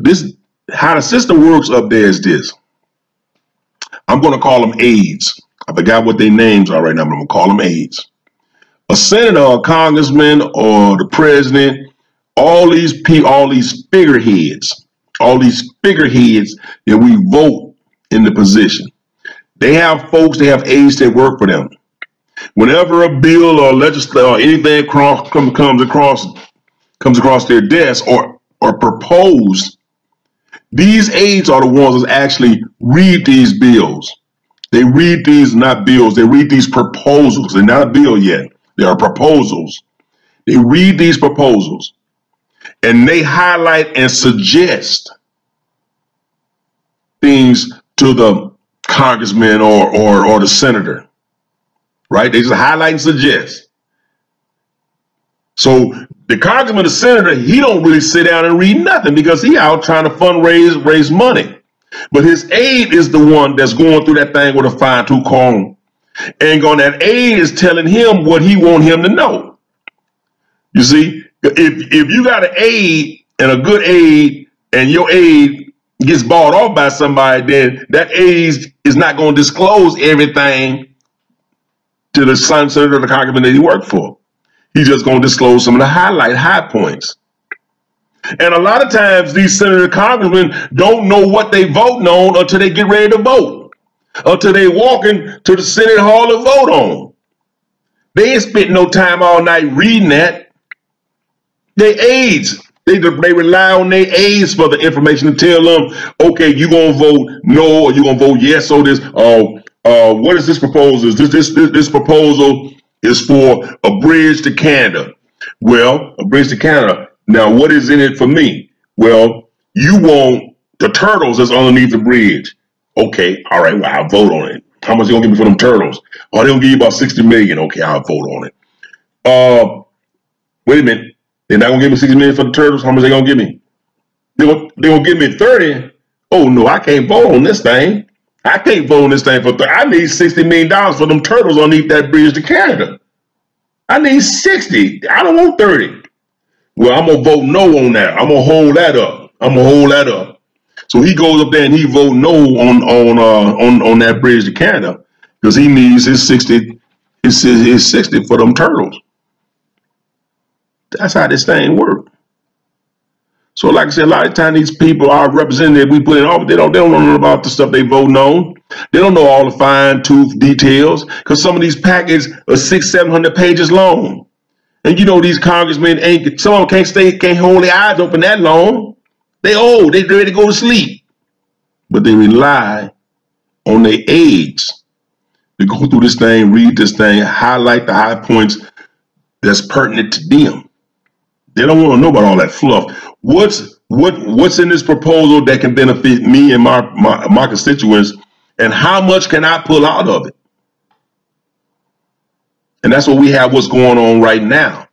this how the system works up there is this. I'm going to call them aides. I forgot what their names are right now, but I'm going to call them aides a senator or a congressman or the president, all these people, all these figureheads, all these figureheads that we vote in the position. They have folks, they have aides that work for them. Whenever a bill or legislation or anything across, comes across comes across their desk or or proposed, these aides are the ones that actually read these bills. They read these not bills, they read these proposals. They're not a bill yet. There are proposals. They read these proposals and they highlight and suggest things to the congressman or, or, or the senator, right? They just highlight and suggest. So the congressman, the senator, he don't really sit down and read nothing because he out trying to fundraise, raise money. But his aide is the one that's going through that thing with a fine tooth comb and on that aide is telling him what he want him to know. You see, if if you got an aide and a good aide, and your aide gets bought off by somebody, then that aide is not going to disclose everything to the son senator or the congressman that he worked for. He's just going to disclose some of the highlight high points. And a lot of times these senator congressmen don't know what they voting on until they get ready to vote until they walking to the Senate Hall to vote on. They ain't spent no time all night reading that. They aides. They, they rely on their aides for the information to tell them, okay, you gonna vote no or you gonna vote yes or this. Uh, uh, what is this proposal? This, this this this proposal is for a bridge to Canada. Well, a bridge to Canada. Now, what is in it for me? Well, you want the turtles that's underneath the bridge. Okay, all right, well, I'll vote on it. How much they gonna give me for them turtles? Oh, they gonna give you about 60 million. Okay, I'll vote on it. Uh, wait a minute. They're not gonna give me 60 million for the turtles. How much they gonna give me? They gonna, they gonna give me 30. Oh no, I can't vote on this thing. I can't vote on this thing for 30. I need 60 million dollars for them turtles underneath that bridge to Canada. I need 60. I don't want 30. Well, I'm gonna vote no on that. I'm gonna hold that up. I'm gonna hold that up. So he goes up there and he vote no on on uh, on on that bridge to Canada because he needs his sixty his his sixty for them turtles. That's how this thing works. So, like I said, a lot of times these people are representative we put in office. They don't they don't know about the stuff they voting on. They don't know all the fine tooth details because some of these packages are six seven hundred pages long. And you know these congressmen ain't some of them can't stay can't hold their eyes open that long. They old, they ready to go to sleep. But they rely on their aides to go through this thing, read this thing, highlight the high points that's pertinent to them. They don't want to know about all that fluff. What's what what's in this proposal that can benefit me and my, my, my constituents, and how much can I pull out of it? And that's what we have what's going on right now.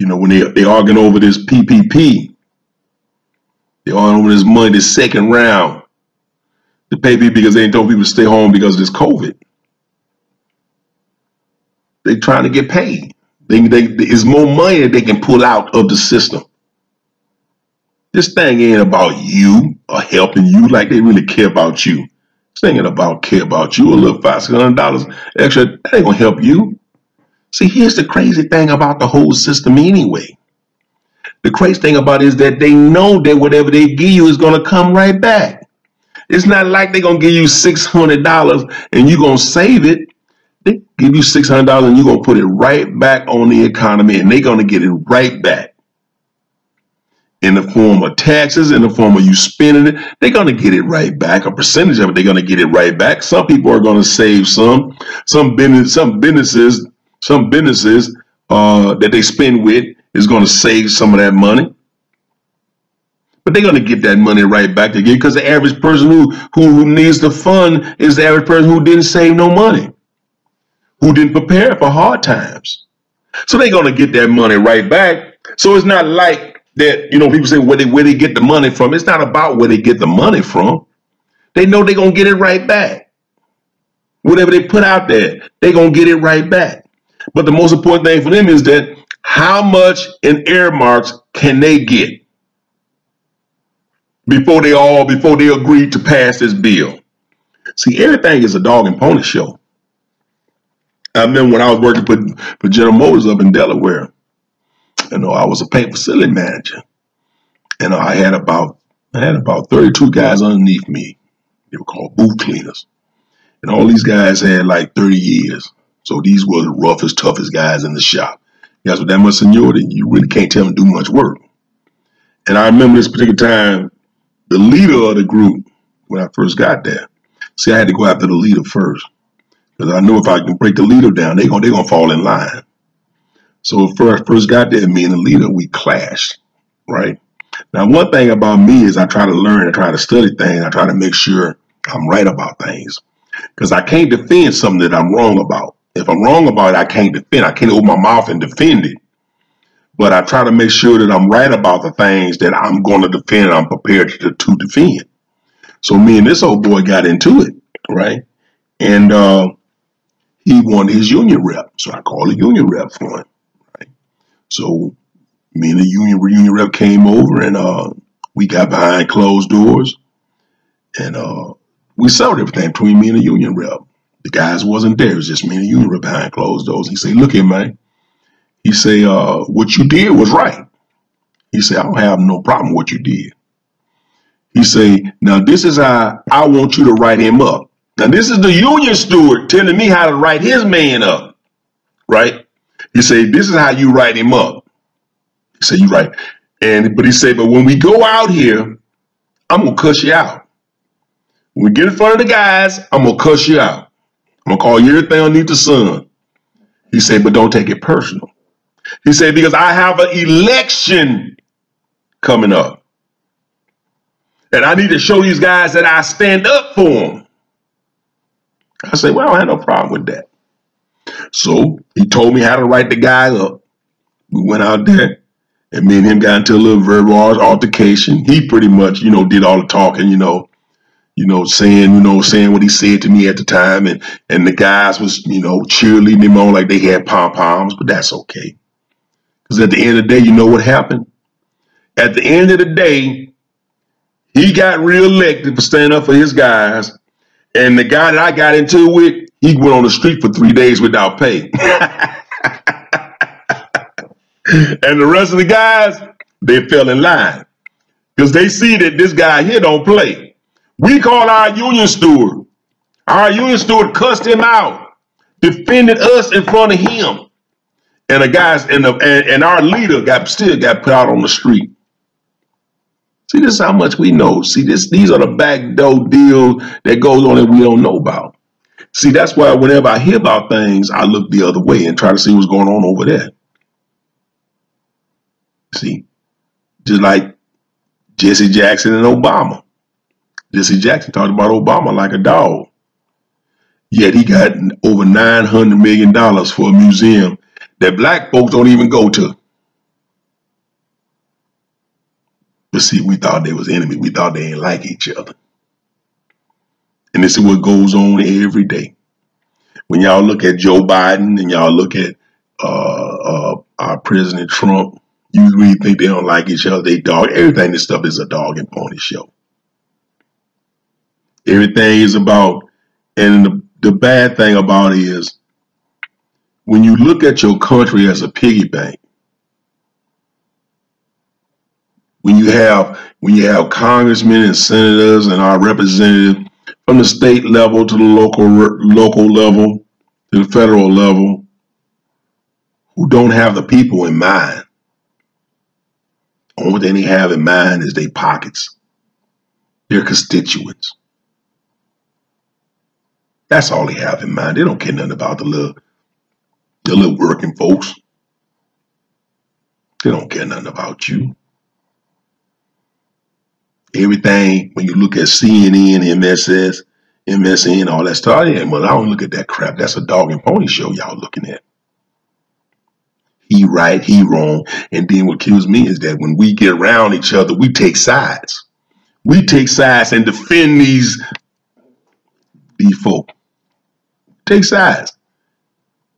You know, when they, they arguing over this PPP, they over this money, this second round, to pay people because they ain't told people to stay home because of this COVID. They trying to get paid. They, they, there's more money that they can pull out of the system. This thing ain't about you or helping you like they really care about you. This thing ain't about care about you. A little five, six hundred dollars extra, that ain't gonna help you. See, here's the crazy thing about the whole system anyway. The crazy thing about it is that they know that whatever they give you is gonna come right back. It's not like they're gonna give you six hundred dollars and you're gonna save it. They give you six hundred dollars and you're gonna put it right back on the economy and they're gonna get it right back. In the form of taxes, in the form of you spending it, they're gonna get it right back. A percentage of it, they're gonna get it right back. Some people are gonna save some. Some business, some businesses, some businesses uh, that they spend with is gonna save some of that money but they're going to get that money right back again because the average person who, who, who needs the fund is the average person who didn't save no money, who didn't prepare for hard times. So they're going to get that money right back. So it's not like that, you know, people say where they, where they get the money from. It's not about where they get the money from. They know they're going to get it right back. Whatever they put out there, they're going to get it right back. But the most important thing for them is that how much in earmarks can they get? before they all before they agree to pass this bill. See, everything is a dog and pony show. I remember when I was working for, for General Motors up in Delaware. You know, I was a paint facility manager. And I had about I had about 32 guys underneath me. They were called booth cleaners. And all these guys had like 30 years. So these were the roughest, toughest guys in the shop. Guys with that much seniority, you really can't tell them to do much work. And I remember this particular time, the leader of the group when I first got there. See, I had to go after the leader first because I knew if I can break the leader down, they're gonna they're gonna fall in line. So first first got there, me and the leader we clashed, right? Now one thing about me is I try to learn, I try to study things, I try to make sure I'm right about things because I can't defend something that I'm wrong about. If I'm wrong about it, I can't defend. I can't open my mouth and defend it but I try to make sure that I'm right about the things that I'm going to defend. I'm prepared to, to defend. So me and this old boy got into it, right? And uh, he wanted his union rep, so I called a union rep for him. Right? So me and the union union rep came over, and uh, we got behind closed doors, and uh, we settled everything between me and the union rep. The guys wasn't there; it was just me and union behind closed doors. He said, "Look here, man." He say, uh, what you did was right. He said, I don't have no problem with what you did. He say, now this is how I want you to write him up. Now this is the union steward telling me how to write his man up, right? He say, this is how you write him up. He say, you right. And, but he said, but when we go out here, I'm going to cuss you out. When we get in front of the guys, I'm going to cuss you out. I'm to call you everything underneath the sun. He said, but don't take it personal. He said, because I have an election coming up. And I need to show these guys that I stand up for them. I said, well, I have no problem with that. So he told me how to write the guy up. We went out there and me and him got into a little verbal altercation. He pretty much, you know, did all the talking, you know, you know, saying, you know, saying what he said to me at the time. And, and the guys was, you know, cheerleading him on like they had pom poms, but that's okay. Because at the end of the day, you know what happened? At the end of the day, he got reelected for standing up for his guys. And the guy that I got into with, he went on the street for three days without pay. and the rest of the guys, they fell in line. Because they see that this guy here don't play. We called our union steward. Our union steward cussed him out, defended us in front of him and the guys and the and, and our leader got still got put out on the street. See, this is how much we know. See, this these are the backdoor deals that goes on that we don't know about. See, that's why whenever I hear about things, I look the other way and try to see what's going on over there. See, just like Jesse Jackson and Obama. Jesse Jackson talked about Obama like a dog. Yet he got over $900 million for a museum that black folks don't even go to. But see, we thought they was enemy. We thought they didn't like each other. And this is what goes on every day. When y'all look at Joe Biden and y'all look at uh, uh, our President Trump, you really think they don't like each other. They dog. Everything this stuff is a dog and pony show. Everything is about, and the, the bad thing about it is when you look at your country as a piggy bank, when you have when you have congressmen and senators and our representatives from the state level to the local local level to the federal level who don't have the people in mind. Only thing they have in mind is their pockets, their constituents. That's all they have in mind. They don't care nothing about the little, the little working folks. They don't care nothing about you. Everything, when you look at CNN, MSS, MSN, all that stuff, yeah, well, I don't look at that crap. That's a dog and pony show y'all looking at. He right, he wrong. And then what kills me is that when we get around each other, we take sides. We take sides and defend these, these folk. Take sides.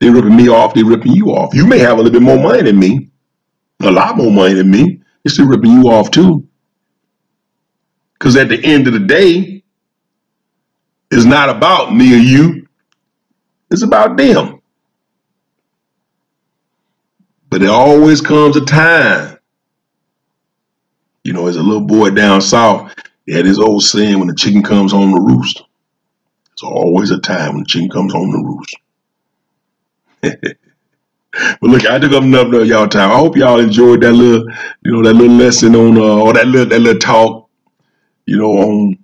They're ripping me off, They're ripping you off. You may have a little bit more money than me, a lot more money than me. They're still ripping you off too. Because at the end of the day, it's not about me or you. It's about them. But there always comes a time. You know, as a little boy down south, he had his old saying when the chicken comes home to roost. Always a time when chicken comes home to roost. But look, I took up enough of y'all time. I hope y'all enjoyed that little, you know, that little lesson on, uh, or that little, that little talk you know, on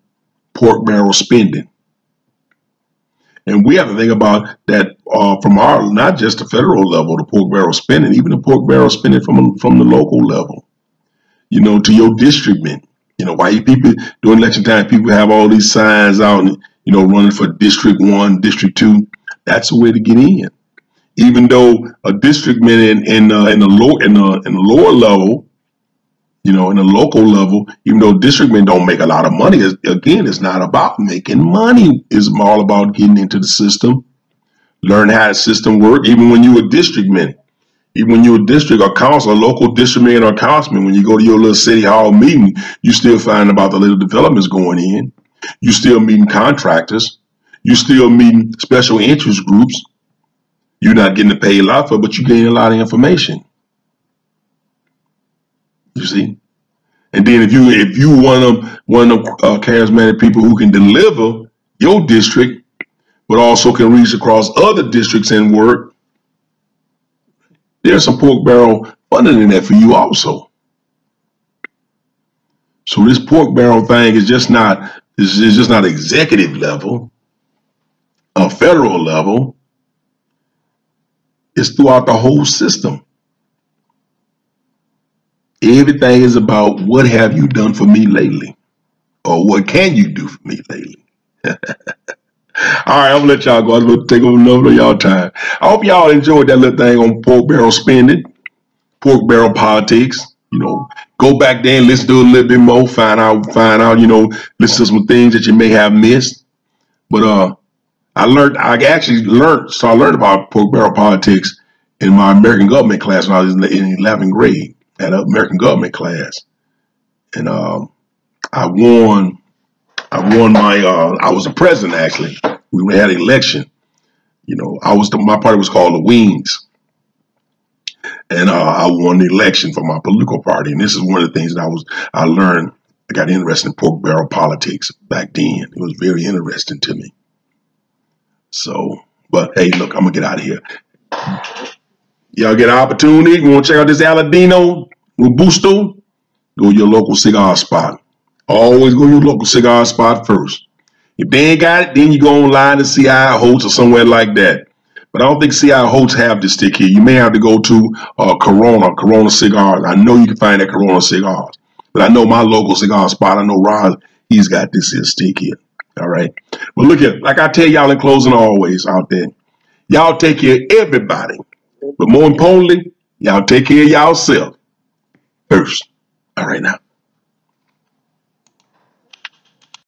pork barrel spending. And we have to think about that uh, from our, not just the federal level, the pork barrel spending, even the pork barrel spending from, from the local level, you know, to your district men. You know, why you people, during election time, people have all these signs out and, you know, running for District 1, District 2. That's the way to get in. Even though a districtman in, in, uh, in, the, low, in, the, in the lower level you know, in the local level, even though district men don't make a lot of money, again, it's not about making money. It's all about getting into the system, learn how the system works. Even when you're a districtman, even when you're a district or council, a local districtman or councilman, when you go to your little city hall meeting, you still find about the little developments going in. You still meeting contractors. You still meeting special interest groups. You're not getting to pay a lot for, but you're getting a lot of information. You see? And then if you if you one of them, one of uh, charismatic people who can deliver your district, but also can reach across other districts and work, there's some pork barrel funding in that for you also. So this pork barrel thing is just not is just not executive level, a federal level. It's throughout the whole system. Everything is about what have you done for me lately? Or what can you do for me lately? All right, I'm gonna let y'all go. I'm gonna take over of y'all time. I hope y'all enjoyed that little thing on pork barrel spending, pork barrel politics. You know, go back there and listen to a little bit more, find out, find out, you know, listen to some things that you may have missed. But uh I learned I actually learned so I learned about pork barrel politics in my American government class when I was in 11th grade at an American government class, and um, I won. I won my. Uh, I was a president actually. We had an election. You know, I was the, my party was called the Wings, and uh, I won the election for my political party. And this is one of the things that I was I learned. I got interested in pork barrel politics back then. It was very interesting to me. So, but hey, look, I'm gonna get out of here. Y'all get an opportunity. You want to check out this Aladino Robusto? Go to your local cigar spot. Always go to your local cigar spot first. If they ain't got it, then you go online to CI Holt's or somewhere like that. But I don't think CI Holt's have this stick here. You may have to go to uh, Corona, Corona Cigars. I know you can find that Corona Cigars. But I know my local cigar spot, I know Ron, he's got this here stick here. All right. But look at like I tell y'all in closing always out there. Y'all take care of everybody. But more importantly, y'all take care of yourself first. All right now.